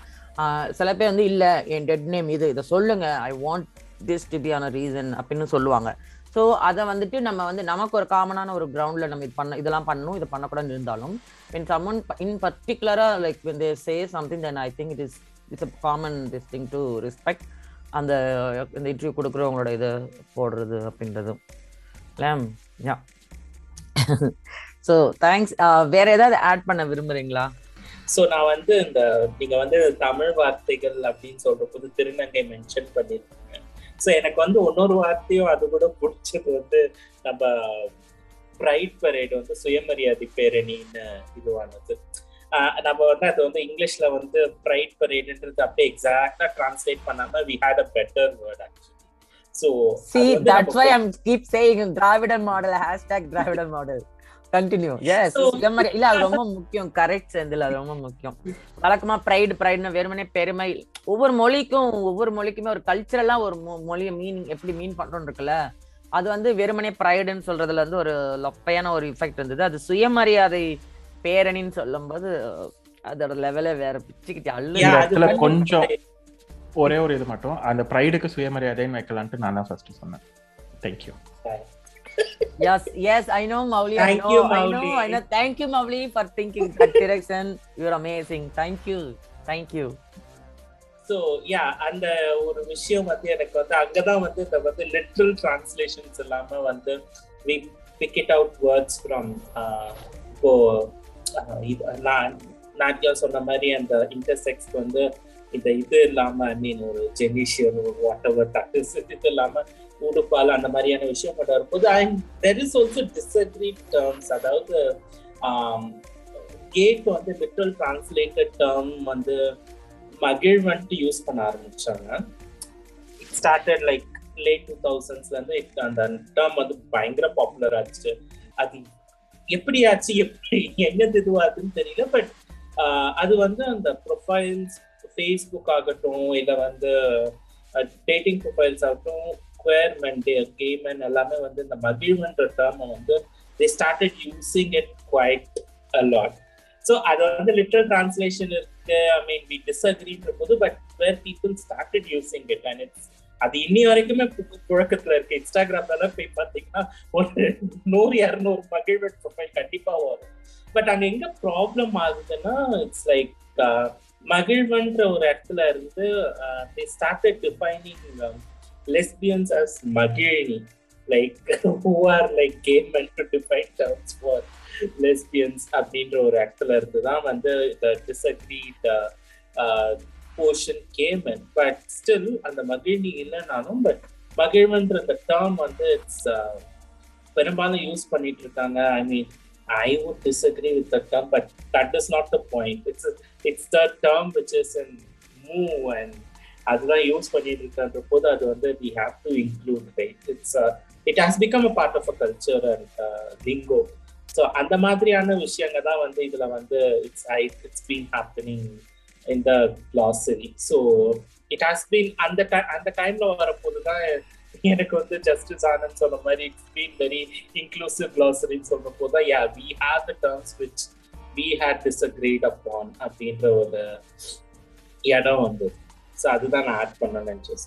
சில பேர் வந்து இல்லை என் டெட் நேம் இது இதை சொல்லுங்க. I want this to be ஆன ரீசன் அப்படின்னு சொல்லுவாங்க. ஸோ அதை வந்துட்டு நம்ம வந்து நமக்கு ஒரு காமனான ஒரு கிரவுண்டில் நம்ம இது பண்ண இதெல்லாம் பண்ணணும் இதை பண்ணக்கூடாதுன்னு இருந்தாலும் இன் சம்மன் இன் பர்டிகுலராக like when say something then I think it is is a common common this thing to அந்த இந்த இன்டர்வியூ கொடுக்குறவங்களோட இதை போடுறது அப்படின்றது. யா ஸோ தேங்க்ஸ் வேற ஏதாவது ஆட் பண்ண விரும்புறீங்களா? சோ நான் வந்து இந்த நீங்க வந்து தமிழ் வார்த்தைகள் அப்படின்னு சொல்ற போது திருநங்கை மென்ஷன் பண்ணிருக்கீங்க சோ எனக்கு வந்து இன்னொரு வார்த்தையும் அது கூட பிடிச்சது வந்து நம்ம ப்ரைட் பரேட் வந்து சுயமரியாதை பேரணின்னு இதுவானது. நம்ம வந்து அது வந்து இங்கிலீஷ்ல வந்து ப்ரைட் பரேடுன்றது அப்படியே எக்ஸாக்டா டிரான்ஸ்லேட் பண்ணாம we had a better word actually so see that's why i'm keep saying Dravidan model hashtag Dravidan model continue yes So- இல்ல அது ரொம்ப முக்கியம். கரெக்ட் செந்தில் அது ரொம்ப முக்கியம். வழக்கமா ப்ரைடு ப்ரைடுன்னு வெறுமனே பெருமை. ஒவ்வொரு மொழிக்கும் ஒவ்வொரு மொழிக்குமே ஒரு கல்ச்சரலா ஒரு மொழியை மீனிங் எப்படி மீன் பண்றோம் இருக்குல்ல? அது வந்து வெறுமனே ப்ரைடுன்னு சொல்றதுல இருந்து ஒரு லொப்பையான ஒரு இஃபெக்ட் இருந்தது. அது சுயமரியாதை பேரணின்னு சொல்லும்போது அதோட லெவலே வேற பிச்சுக்கிட்டு அள்ளு. இந்த இடத்துல கொஞ்சம் ஒரே ஒரு இது மட்டும். அந்த ப்ரைடுக்கு சுயமரியாதைன்னு வைக்கலான்ட்டு நான் தான் ஃபர்ஸ்ட் சொன்னேன். Thank you Yes, yes, I know, Mauli. I Thank know, you, I know. I know. Thank you, Mauli, for thinking that direction. You're amazing. Thank you. Thank you. So yeah அந்த ஒரு விஷயம் வந்து எனக்கு வந்து அங்கதான் வந்து இந்த வந்து லிட்ரல் டிரான்ஸ்லேஷன்ஸ் இல்லாம வந்து we pick it out words from இப்போ நான் நாட்டியா சொன்ன மாதிரி அந்த இன்டர்செக்ஸ் வந்து இந்த இது இல்லாம மீன் ஒரு ஜெனிஷியர் ஒரு வாட் எவர் இது இல்லாம உடுப்பால் அந்த மாதிரியான விஷயம் வரும்போது and there is also disagree terms அதாவது um, கேட் வந்து லிட்ரல் டிரான்ஸ்லேட்டட் டேர்ம் வந்து மகிழ்வன்ட்டு யூஸ் பண்ண ஆரம்பிச்சாங்க. It started like late two தௌசண்ட்ஸ்ல இருந்து இட் அந்த டேர்ம் வந்து பயங்கர பாப்புலர் ஆச்சு. அது எப்படி ஆச்சு எப்படி எங்க இதுவாதுன்னு தெரியல பட் uh, அது வந்து அந்த ப்ரொஃபைல்ஸ் ஃபேஸ்புக் ஆகட்டும் இல்லை வந்து டேட்டிங் ப்ரொஃபைல்ஸ் ஆகட்டும் குவேர் மென் எல்லாமே வந்து இந்த மகிழ்வன்ற டேர்மை வந்து they started using it quite a lot so அது வந்து லிட்டரல் டிரான்ஸ்லேஷன் இருக்கு. ஐ மீன் வி டிஸ்அக்ரின்ற போது but where people started using it and it's அது இன்னி வரைக்குமே புழக்கத்துல இருக்கு. இன்ஸ்டாகிராம்ல போய் பாத்தீங்கன்னா ஒரு நூறு இரநூறு மகிழ்வெட் ப்ரொஃபைல் கண்டிப்பா வரும். பட் அங்க எங்க ப்ராப்ளம் ஆகுதுன்னா இட்ஸ் லைக் uh, மகிழ்வன்ற ஒரு இடத்துல இருந்து they started defining lesbians as Magizhini. Like who are like came to define terms for lesbians அப்படின்ற ஒரு இடத்துல இருந்து தான் வந்து the disagree portion came in but still அந்த மகிழ்ச்சி இல்லைனாலும் பட் மகிழ்வன்ற அந்த டேர்ம் வந்து இட்ஸ் uh, பெரும்பாலும் யூஸ் பண்ணிட்டு இருக்காங்க. I mean I would disagree with the term but that is not the point it's it's the term which is in move and அதுதான் use பண்ணிட்டு இருக்கின்ற போது அது வந்து we have to include right it's it has become a part of a culture and lingo so அந்த மாதிரியான விஷயங்க தான் வந்து இதுல வந்து it's I it's been happening in the glossary so it has been அந்த அந்த டைம்ல வரப்போது தான் எனக்கு வந்து ஜஸ்டிஸ் ஆனந்த் சொன்ன மாதிரி இட்ஸ் பீன் வெரி இன்க்ளூசிவ் கிளாசரின்னு சொல்ற போது தான் yeah we have the terms which we had disagreed upon அப்படின்ற ஒரு இடம் வந்து. ஸோ அதுதான் நான் ஆட் பண்ண நினைச்சேன்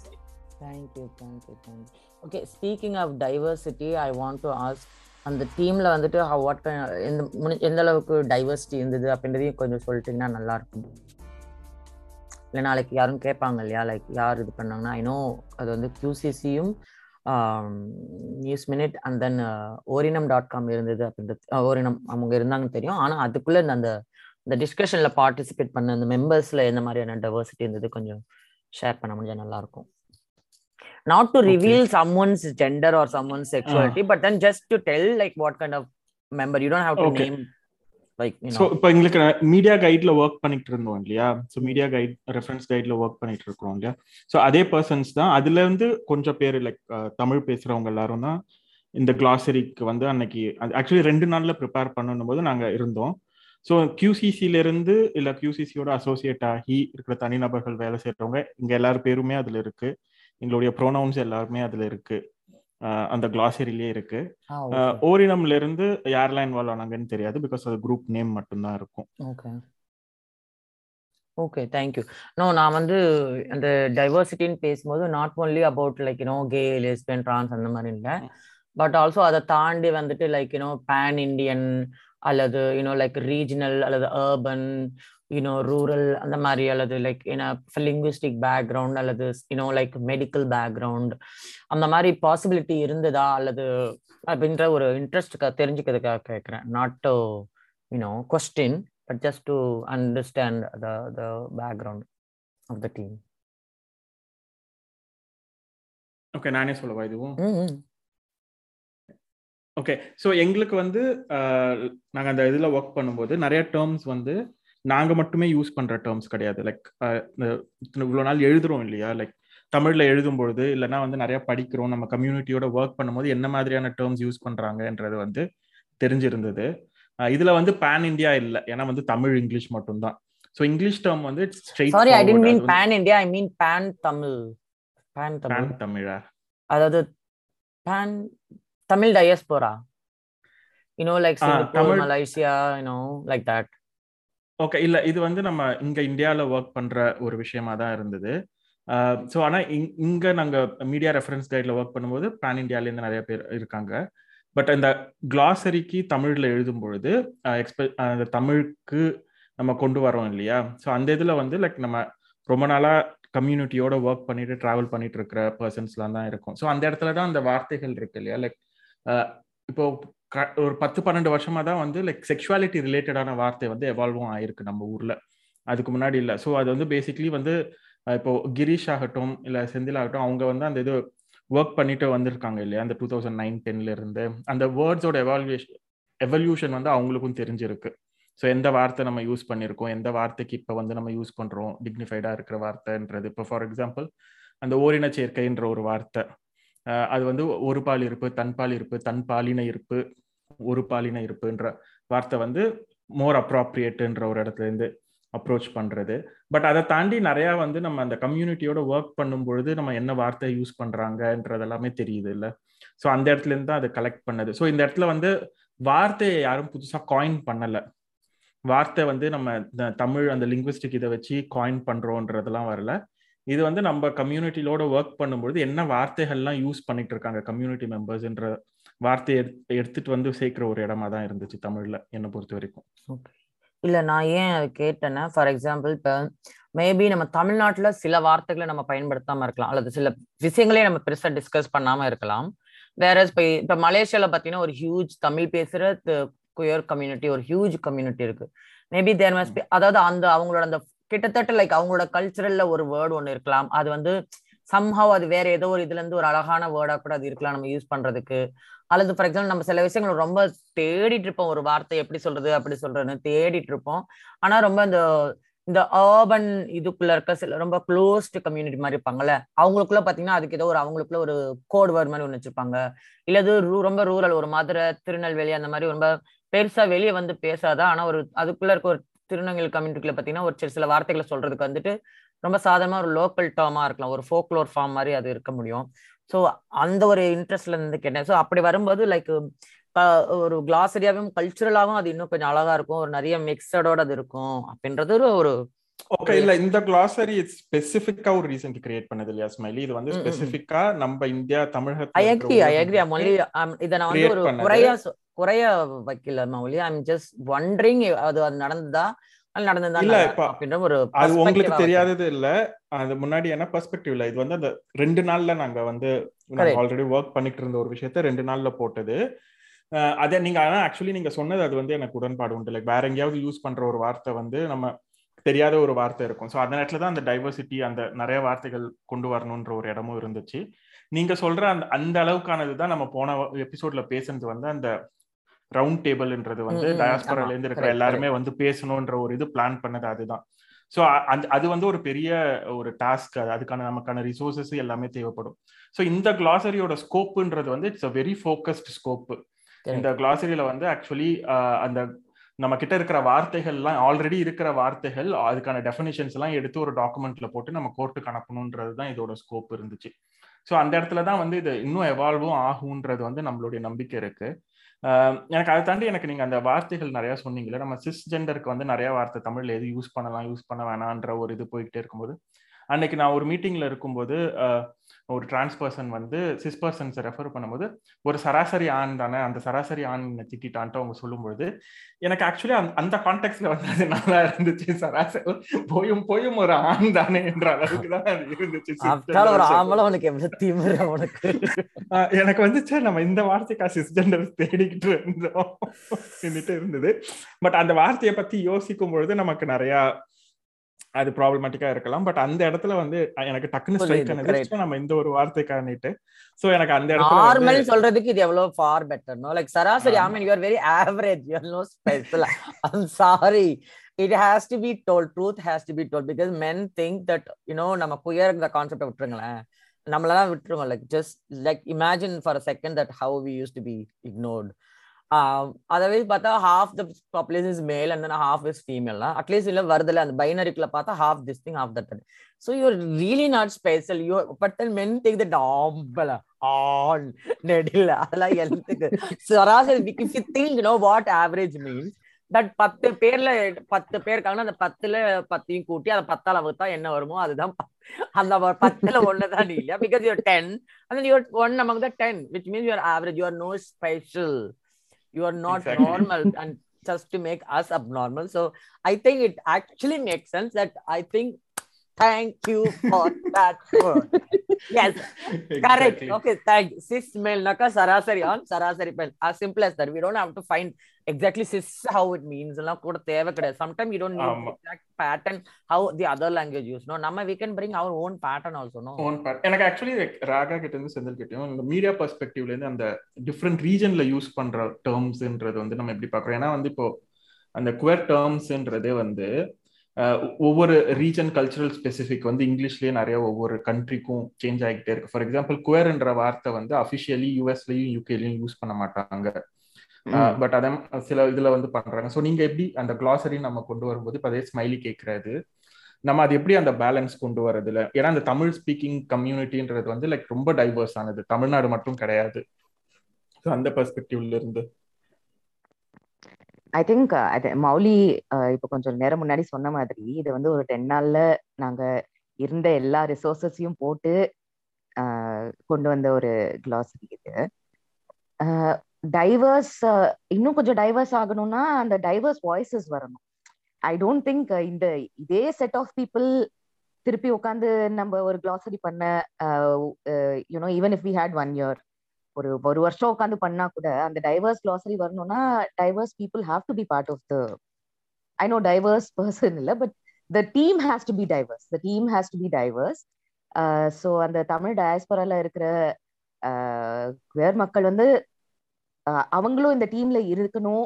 thank you thank you thank you okay speaking of diversity I want to ask அந்த டீம்ல வந்துட்டு வாட் எந்த எந்த அளவுக்கு டைவர்சிட்டி இருந்தது அப்படின்றதையும் கொஞ்சம் சொல்லிட்டீங்கன்னா நல்லா இருக்கும். இல்லை நாளைக்கு யாரும் கேட்பாங்க இல்லையா லைக் யார் இது பண்ணாங்கன்னா ஐநோ அது வந்து கியூசிசியும் news minute and then Orinam dot com இருந்தது அப்படின்றது ஓரினம் அவங்க இருந்தாங்கன்னு தெரியும் ஆனால் அதுக்குள்ளே அந்த இந்த டிஸ்கஷனில் பார்ட்டிசிபேட் பண்ண அந்த மெம்பர்ஸில் எந்த மாதிரியான டைவர்சிட்டி இருந்தது கொஞ்சம் ஷேர் பண்ண முடிஞ்சா நல்லா இருக்கும் not to reveal okay. someone's gender or someone's sexuality uh. but then just to tell like what kind of member you don't know so இப்போ எங்களுக்கு மீடியா கைட்ல ஒர்க் பண்ணிட்டு இருந்தோம் இல்லையா? ஸோ மீடியா கைட் ரெஃபரன்ஸ் கைட்ல ஒர்க் பண்ணிட்டு இருக்கோம் இல்லையா? ஸோ அதே பர்சன்ஸ் தான். அதுல இருந்து கொஞ்சம் பேர் லைக் தமிழ் பேசுறவங்க எல்லாரும் தான் இந்த கிளாசரிக்கு வந்து அன்னைக்கு ஆக்சுவலி ரெண்டு நாள்ல ப்ரிப்பேர் பண்ணணும் போது நாங்க இருந்தோம். ஸோ கியூசிசில இருந்து இல்ல கியூசிசியோட அசோசியேட் ஆகி இருக்கிற தனிநபர்கள் வேலை செய்யறவங்க இங்க எல்லாரும் பேருமே அதுல இருக்கு. எங்களுடைய ப்ரோனவுன்ஸ் எல்லாருமே அதுல இருக்கு. அந்த கிளாசரிலேயே இருக்கு. ஓரினம்ல இருந்து யாரெல்லாம் இன்வால்வ் ஆனாங்கன்னு தெரியாது பிகாஸ் அது குரூப் நேம் மட்டும்தான் இருக்கும். ஓகே ஓகே தேங்க்யூ நோ நான் வந்து அந்த டைவர்சிட்டின்னு பேசும்போது not only about like you know gay lesbian trans அந்த மாதிரி இல்லை. பட் ஆல்சோ அதை தாண்டி வந்துட்டு like you know pan Indian அல்லது யூனோ லைக் ரீஜனல் அல்லது அர்பன் யூனோ ரூரல் அந்த மாதிரி அல்லது லைக் ஏன்னா லிங்குவிஸ்டிக் பேக்ரவுண்ட் அல்லது you know like medical background அந்த மாதிரி பாசிபிலிட்டி இருந்ததா? அல்லது அப்படின்ற ஒரு இன்ட்ரெஸ்ட் தெரிஞ்சுக்கிறதுக்காக கேட்குறேன் not to you know question but just to understand the the background of the team okay நானே சொல்லவா இதுவும்? ஓகே ஸோ எங்களுக்கு வந்து நாங்கள் அந்த இதில் ஒர்க் பண்ணும்போது நிறைய டேர்ம்ஸ் வந்து நாங்கள் மட்டுமே யூஸ் பண்ணுற டேர்ம்ஸ் கிடையாது. லைக் இவ்வளோ நாள் எழுதுறோம் இல்லையா? லைக் தமிழில் எழுதும் பொழுது இல்லைன்னா வந்து நிறைய படிக்கிறோம். நம்ம கம்யூனிட்டியோட ஒர்க் பண்ணும்போது என்ன மாதிரியான டேர்ம்ஸ் யூஸ் பண்ணுறாங்கன்றது வந்து தெரிஞ்சிருந்தது. இதில் வந்து பேன் இந்தியா இல்லை. ஏன்னா வந்து தமிழ் இங்கிலீஷ் மட்டும்தான். ஸோ இங்கிலீஷ் டேர்ம் வந்து sorry I didn't mean pan India I mean pan Tamil pan Tamil pan தமிழா அதாவது pan Tamil diaspora you know like Singapore Malaysia you know like that okay இல்ல இது வந்து நம்ம இங்க இந்தியாவில் ஒர்க் பண்ற ஒரு விஷயமா தான் இருந்தது. ஸோ ஆனால் இங்க நாங்க மீடியா ரெஃபரன்ஸ் கைட்ல ஒர்க் பண்ணும்போது பேன் இந்தியாலேருந்து நிறைய பேர் இருக்காங்க. பட் இந்த கிளாசரிக்கு தமிழ்ல எழுதும் பொழுது எக்ஸ்பெ அந்த தமிழுக்கு நம்ம கொண்டு வரோம் இல்லையா? ஸோ அந்த இதில் வந்து லைக் நம்ம ரொம்ப நாளா கம்யூனிட்டியோட ஒர்க் பண்ணிட்டு டிராவல் பண்ணிட்டு இருக்கிற பர்சன்ஸ்லாம் தான் இருக்கும். ஸோ அந்த இடத்துல தான் அந்த வார்த்தைகள் இருக்கு இல்லையா? லைக் இப்போ ஒரு பத்து பன்னெண்டு வருஷமா தான் வந்து லைக் செக்ஷுவாலிட்டி ரிலேட்டடான வார்த்தை வந்து எவால்வும் ஆயிருக்கு நம்ம ஊர்ல. அதுக்கு முன்னாடி இல்லை. ஸோ அது வந்து பேசிக்லி வந்து இப்போ கிரீஷ் ஆகட்டும் இல்லை செந்தில் ஆகட்டும் அவங்க வந்து அந்த இது ஒர்க் பண்ணிட்டு வந்திருக்காங்க இல்லையா? அந்த டூ தௌசண்ட் நைன் டென்ல இருந்து. அந்த வேர்ட்ஸோட எவால்வேஷன் எவல்யூஷன் வந்து அவங்களுக்கும் தெரிஞ்சிருக்கு. ஸோ எந்த வார்த்தை நம்ம யூஸ் பண்ணியிருக்கோம் எந்த வார்த்தைக்கு இப்போ வந்து நம்ம யூஸ் பண்ணுறோம் டிக்னிஃபைடாக இருக்கிற வார்த்தைன்றது. இப்போ ஃபார் எக்ஸாம்பிள் அந்த ஓரின சேர்க்கைன்ற ஒரு வார்த்தை. அது வந்து ஒரு பால் இருப்பு தன்பால் இருப்பு தன் பாலின இருப்பு ஒரு பாலின இருப்புன்ற வார்த்தை வந்து மோர் அப்ராப்ரியேட்டுன்ற ஒரு இடத்துல இருந்து அப்ரோச் பண்றது. பட் அதை தாண்டி நிறைய வந்து நம்ம அந்த கம்யூனிட்டியோட ஒர்க் பண்ணும் பொழுது நம்ம என்ன வார்த்தை யூஸ் பண்றாங்கன்றது எல்லாமே தெரியுது இல்ல? ஸோ அந்த இடத்துல இருந்து தான் அதை கலெக்ட் பண்ணது. ஸோ இந்த இடத்துல வந்து வார்த்தையை யாரும் புதுசா காயின் பண்ணல. வார்த்தை வந்து நம்ம தமிழ் அந்த லிங்குவிஸ்டிக் இதை வச்சு காயின் பண்றோன்றதெல்லாம் வரல. இது வந்து நம்ம கம்யூனிட்டியோட ஒர்க் பண்ணும்பொழுது என்ன வார்த்தைகள்லாம் யூஸ் பண்ணிட்டு இருக்காங்க கம்யூனிட்டி மெம்பர்ஸ்ன்ற வார்த்தையை எடுத்துட்டு வந்து சேர்க்கிற ஒரு இடமா தான் இருந்துச்சு தமிழ்ல என்னை பொறுத்த வரைக்கும். இல்ல நான் ஏன் அதை கேட்டேன்னா ஃபார் எக்ஸாம்பிள் இப்போ மேபி நம்ம தமிழ்நாட்டுல சில வார்த்தைகளை நம்ம பயன்படுத்தாம இருக்கலாம் அல்லது சில விஷயங்களே நம்ம பெருசா டிஸ்கஸ் பண்ணாம இருக்கலாம். வேற இப்போ இப்போ மலேசியால பாத்தீங்கன்னா ஒரு ஹியூஜ் தமிழ் பேசுற குயர் கம்யூனிட்டி ஒரு ஹியூஜ் கம்யூனிட்டி இருக்கு. மேபி தேர் மஸ்ட் பி அதாவது அந்த அவங்களோட அந்த கிட்டத்தட்ட லைக் அவங்களோட கல்ச்சரல்ல ஒரு வேர்டு ஒன்று இருக்கலாம். அது வந்து சம்ஹவ் அது வேற ஏதோ ஒரு இதுல இருந்து ஒரு அழகான வேர்டா கூட அது இருக்கலாம் நம்ம யூஸ் பண்றதுக்கு. அல்லது ஃபார் எக்ஸாம்பிள் நம்ம சில விஷயங்கள் ரொம்ப தேடிட்டு இருப்போம். ஒரு வார்த்தை எப்படி சொல்றது அப்படி சொல்றதுன்னு தேடிட்டு இருப்போம். ஆனா ரொம்ப இந்த இந்த ஆர்பன் இதுக்குள்ள இருக்க சில ரொம்ப க்ளோஸ்டு கம்யூனிட்டி மாதிரி இருப்பாங்கல்ல அவங்களுக்குள்ள பாத்தீங்கன்னா அதுக்கு ஏதோ ஒரு அவங்களுக்குள்ள ஒரு கோட் வேர்ட் மாதிரி ஒன்று வச்சிருப்பாங்க. இல்லது ரொம்ப ரூரல் ஒரு மதுரை திருநெல்வேலி அந்த மாதிரி ரொம்ப பெருசா வெளியே வந்து பேசாதான் ஆனா ஒரு அதுக்குள்ள இருக்க ஒரு திருநங்கல் கம்யூனிட்டிக்குள்ள பாத்தீங்கன்னா ஒரு சில சில வார்த்தைகளை சொல்றதுக்கு வந்துட்டு ரொம்ப சாதாரணமா ஒரு லோக்கல் டேர்மா இருக்கலாம். ஒரு ஃபோக்லோர் ஃபார்ம் மாதிரி அது இருக்க முடியும். ஸோ அந்த ஒரு இன்ட்ரெஸ்ட்ல இருந்து கேட்டேன். ஸோ அப்படி வரும்போது லைக் ஒரு கிளாசரியாவும் கல்ச்சுரலாவும் அது இன்னும் கொஞ்சம் அழகா இருக்கும். ஒரு நிறைய மிக்சடோட அது இருக்கும். அப்படின்றது ஒரு- ஒரு ஓகே இல்ல இந்த glossary இட்ஸ் ஸ்பெசிபிக்கா ஒரு ரீசன் கிரியேட் பண்ணது இல்லையா ஸ்மைலி இது வந்து. ஸ்பெசிபிக்கா நம்ம இந்தியா ஐ தமிழகத்துல அக்ரி ஐ அக்ரி ஒன்லி இதை நான் வந்து ஒரு. குறையா குறைய வைக்கல மௌலி ஐம் ஜஸ்ட் ஒண்டரிங் அது அது நடந்ததா? இல்ல, இப்ப அது உங்களுக்கு தெரியாதது இல்ல. அது முன்னாடி என்ன பெர்ஸ்பெக்டிவ்ல இது வந்து அந்த ரெண்டு நாள்ல நாங்க வந்து. ஆல்ரெடி ஒர்க் பண்ணிட்டு இருந்த ஒரு விஷயத்த ரெண்டு நாள்ல போட்டது. அதே நீங்க ஆனா ஆக்சுவலி நீங்க சொன்னது அது வந்து எனக்கு உடன்பாடு உண்டு. லைக் வேற எங்கேயாவது யூஸ் பண்ற ஒரு வார்த்தை வந்து நம்ம தெரியாத ஒரு வார்த்தை இருக்கும். ஸோ அந்த நேரத்துல தான் அந்த டைவர்சிட்டி அந்த நிறைய வார்த்தைகள் கொண்டு வரணுன்ற ஒரு இடமும் இருந்துச்சு. நீங்க சொல்ற அந்த அந்த அளவுக்கானது தான் நம்ம போன எபிசோட்ல பேசுனது வந்து அந்த ரவுண்ட் டேபிள்ன்றது வந்து டயாஸ்பரால. இருந்து இருக்கிற எல்லாருமே வந்து பேசணுன்ற ஒரு இது பிளான் பண்ணது அதுதான். ஸோ அந்த அது வந்து ஒரு பெரிய ஒரு டாஸ்க் அது. அதுக்கான நமக்கான ரிசோர்சஸ் எல்லாமே தேவைப்படும். ஸோ இந்த கிளாசரியோட ஸ்கோப்புன்றது வந்து it's a very focused scope இந்த கிளாசரியில வந்து ஆக்சுவலி அந்த நம்ம கிட்ட இருக்கிற வார்த்தைகள்லாம் ஆல்ரெடி இருக்கிற வார்த்தைகள் அதுக்கான டெஃபினிஷன்ஸ் எல்லாம் எடுத்து ஒரு டாக்குமெண்ட்ல போட்டு நம்ம கோர்ட்டுக்கு அனுப்பணுன்றது தான் இதோட ஸ்கோப் இருந்துச்சு. ஸோ அந்த இடத்துல தான் வந்து இது இன்னும் எவால்வும் ஆகுன்றது வந்து நம்மளுடைய நம்பிக்கை இருக்கு. எனக்கு அதை தாண்டி எனக்கு நீங்க அந்த வார்த்தைகள் நிறைய சொன்னீங்களே நம்ம சிஸ் ஜெண்டருக்கு வந்து நிறைய வார்த்தை தமிழ்ல எது யூஸ் பண்ணலாம் யூஸ் பண்ண வேணான்ற ஒரு இது போய்கிட்டே இருக்கும்போது அன்னைக்கு நான் ஒரு மீட்டிங்ல இருக்கும்போது ஒரு டிரான்ஸ் பர்சன் வந்து சிஸ் பர்சன்ஸை ரெஃபர் பண்ணும்போது ஒரு சராசரி ஆண் தானே அந்த சராசரி ஆண் திட்டான்ட்டு அவங்க சொல்லும்பொழுது எனக்கு ஆக்சுவலி அந்த கான்டெக்ட்ல வந்து அது நல்லா இருந்துச்சு. சராசரி போயும் போயும் ஒரு ஆண் தானே என்ற அளவுக்கு தான் அது இருந்துச்சு. எனக்கு வந்து நம்ம இந்த வார்த்தைக்கா சிஸ்டெண்டர் தேடிக்கிட்டு இருந்தோம். [laughs] இருந்தது. பட் அந்த வார்த்தையை பத்தி யோசிக்கும் பொழுது நமக்கு நிறைய அது ப்ராப்ளமேட்டிக்கா இருக்கலாம். பட் அந்த இடத்துல வந்து எனக்கு டக்குன்னு ஸ்ட்ரைக் ஆனது நம்ம இந்த ஒரு வார்த்தைக்கானிட்டு சோ எனக்கு அந்த இடத்துல நார்மல் சொல்றதுக்கு இது எவ்வளவு ஃபார் பெட்டர் நோ லைக் சராசரி I. Mean you are very average you are no special I'm sorry it has to be told truth has to be told because men think that you know நம்ம queer இந்த கான்செப்டை விட்டுருங்களேன். நம்மளெல்லாம் விட்டுருங்க like just like imagine for a second that how we used to be ignored அதாவது பார்த்தா half the population is male and then half is ஃபீமேல்னா at least இல்ல வருதுல அந்த பைனரிக்குள்ள பார்த்தா half this thing half that so you're really not special you but then men take that ஆம்பல ஆன் நெடில் அதெல்லாம் எழுத்துக்கு சராசரி if you think no what average means that பத்து பேர்ல பத்து பேர் இருக்காங்கன்னா அந்த பத்துல பத்தையும் கூட்டி அதை பத்தால வகுத்தா என்ன வருமோ அதுதான். அந்த பத்துல ஒண்ணுதான் நீ இல்லையா பிகாஸ் யூர் டென் அந்த யூர் ஒன் நமக்கு தான் ten which means your average average no special you are not Exactly. normal and just to make us abnormal so i think it actually makes sense that i think thank you for that word yes correct Exactly. okay thank you cis male naka sarasari on sarasari male as simple as that we don't have to find exactly cis how it means sometimes you don't need ஆமா. exact pattern how the other language use no நம்ம we can bring our own pattern also no own part. எனக்கு actually Raga கிட்ட இருந்து செந்தில் கிட்டயும் இந்த media பெர்ஸ்பெக்டிவ்ல இருந்து அந்த different ரீஜன்ல use பண்ற டேர்ம்ஸ்ன்றது வந்து நம்ம எப்படி பாக்குறோம் ஏன்னா வந்து இப்போ அந்த குவர் டேர்ம்ஸ்ன்றதே வந்து ஒவ்வொரு ரீஜன் கல்ச்சுரல் ஸ்பெசிஃபிக் வந்து இங்கிலீஷ்லயே நிறைய ஒவ்வொரு கண்ட்ரிக்கும் சேஞ்ச் ஆகிட்டே இருக்கு. ஃபார் எக்ஸாம்பிள் குவேர்ன்ற வார்த்தை வந்து அஃபிஷியலி யூஎஸ்லயும் யூகேலயும் யூஸ் பண்ண மாட்டாங்க. பட் அதான் சில இதுல வந்து பண்றாங்க. ஸோ நீங்க எப்படி அந்த கிளாசரி நம்ம கொண்டு வரும்போது இப்போ அதே ஸ்மைலி கேட்கறது நம்ம அது எப்படி அந்த பேலன்ஸ் கொண்டு வரதுல ஏன்னா அந்த தமிழ் ஸ்பீக்கிங் கம்யூனிட்டின்றது வந்து லைக் ரொம்ப டைவர்ஸ் ஆனது. தமிழ்நாடு மட்டும் கிடையாது. ஸோ அந்த பெர்ஸ்பெக்டிவ்ல இருந்து. I uh, think Mouli uh, இப்போ கொஞ்சம் நேரம் முன்னாடி சொன்ன மாதிரி இது வந்து ஒரு டென் நாள்ல நாங்க இருந்த எல்லா ரிசோர்சஸையும் போட்டு uh, கொண்டு வந்த ஒரு கிளாசரி இது. டைவர்ஸ் இன்னும் கொஞ்சம் டைவர்ஸ் ஆகணும்னா அந்த டைவர்ஸ் வாய்ஸஸ் வரணும். ஐ டோன்ட் திங்க் இந்த இதே செட் ஆஃப் பீப்புள் திருப்பி உட்காந்து நம்ம ஒரு கிளாசரி பண்ண you know even if we had one year ஒரு ஒரு வருஷம் உட்காந்து பண்ணா கூட அந்த டைவர்ஸ் கிளாசரி வரணும்னா diverse people have to be part of the I know diverse person இல்லை but the team has to be diverse the team has to be diverse so அந்த தமிழ் டயஸ்பரால இருக்கிற வேர் மக்கள் வந்து அவங்களும் இந்த டீம்ல இருக்கணும்.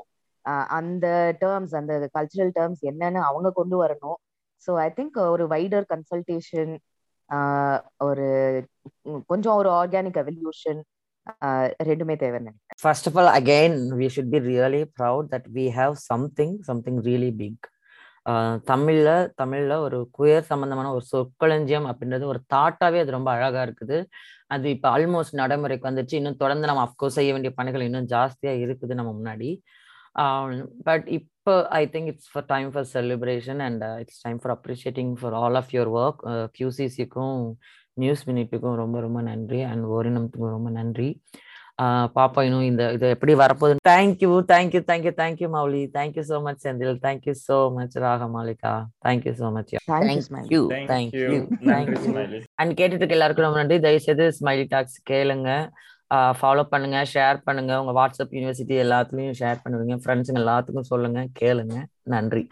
அந்த டேர்ம்ஸ் அந்த கல்ச்சுரல் டேர்ம்ஸ் என்னன்னு அவங்க கொண்டு வரணும். ஸோ ஐ திங்க் ஒரு வைடர் கன்சல்டேஷன் ஒரு கொஞ்சம் ஒரு ஆர்கானிக் எவல்யூஷன் ரெண்டுமே தேவைன்னு நினைக்கிறேன். First of all again we should be really proud that we have something something really big தமிழ்ல தமிழ்ல ஒரு குயர் சம்பந்தமான ஒரு சொற்களஞ்சியம் அப்படின்றது ஒரு தாட்டாவே அது ரொம்ப அழகா இருக்குது. அது இப்போ ஆல்மோஸ்ட் நடைமுறைக்கு வந்துச்சு. இன்னும் தொடர்ந்து நம்ம அஃப்கோர்ஸ் செய்ய வேண்டிய பணிகள் இன்னும் ஜாஸ்தியா இருக்குது நம்ம முன்னாடி. பட் இப்போ I think it's for time for celebration and it's time for appreciating for all of your work கியூசிசிக்கும் news மினிட்டுக்கும் ரொம்ப ரொம்ப நன்றி. அண்ட் ஓரினத்துக்கும் ரொம்ப நன்றி. பாப்பா இன்னும் இந்த இது எப்படி வரப்போகுது thank you thank you thank you thank you Mouli. Thank you so much Senthil. Thank you so much Ragamalika thank you so much thank you thank you Thank you. Thank you and கேட்டுட்டு இருக்க எல்லாருக்கும் ரொம்ப நன்றி. தயவுசெய்து smiley talks கேளுங்க. Follow பண்ணுங்க share பண்ணுங்க. உங்க வாட்ஸ்அப் யூனிவர்சிட்டி எல்லாத்துலயும் ஷேர் பண்ணுவீங்க. ஃப்ரெண்ட்ஸுங்க எல்லாத்துக்கும் சொல்லுங்க கேளுங்க. நன்றி.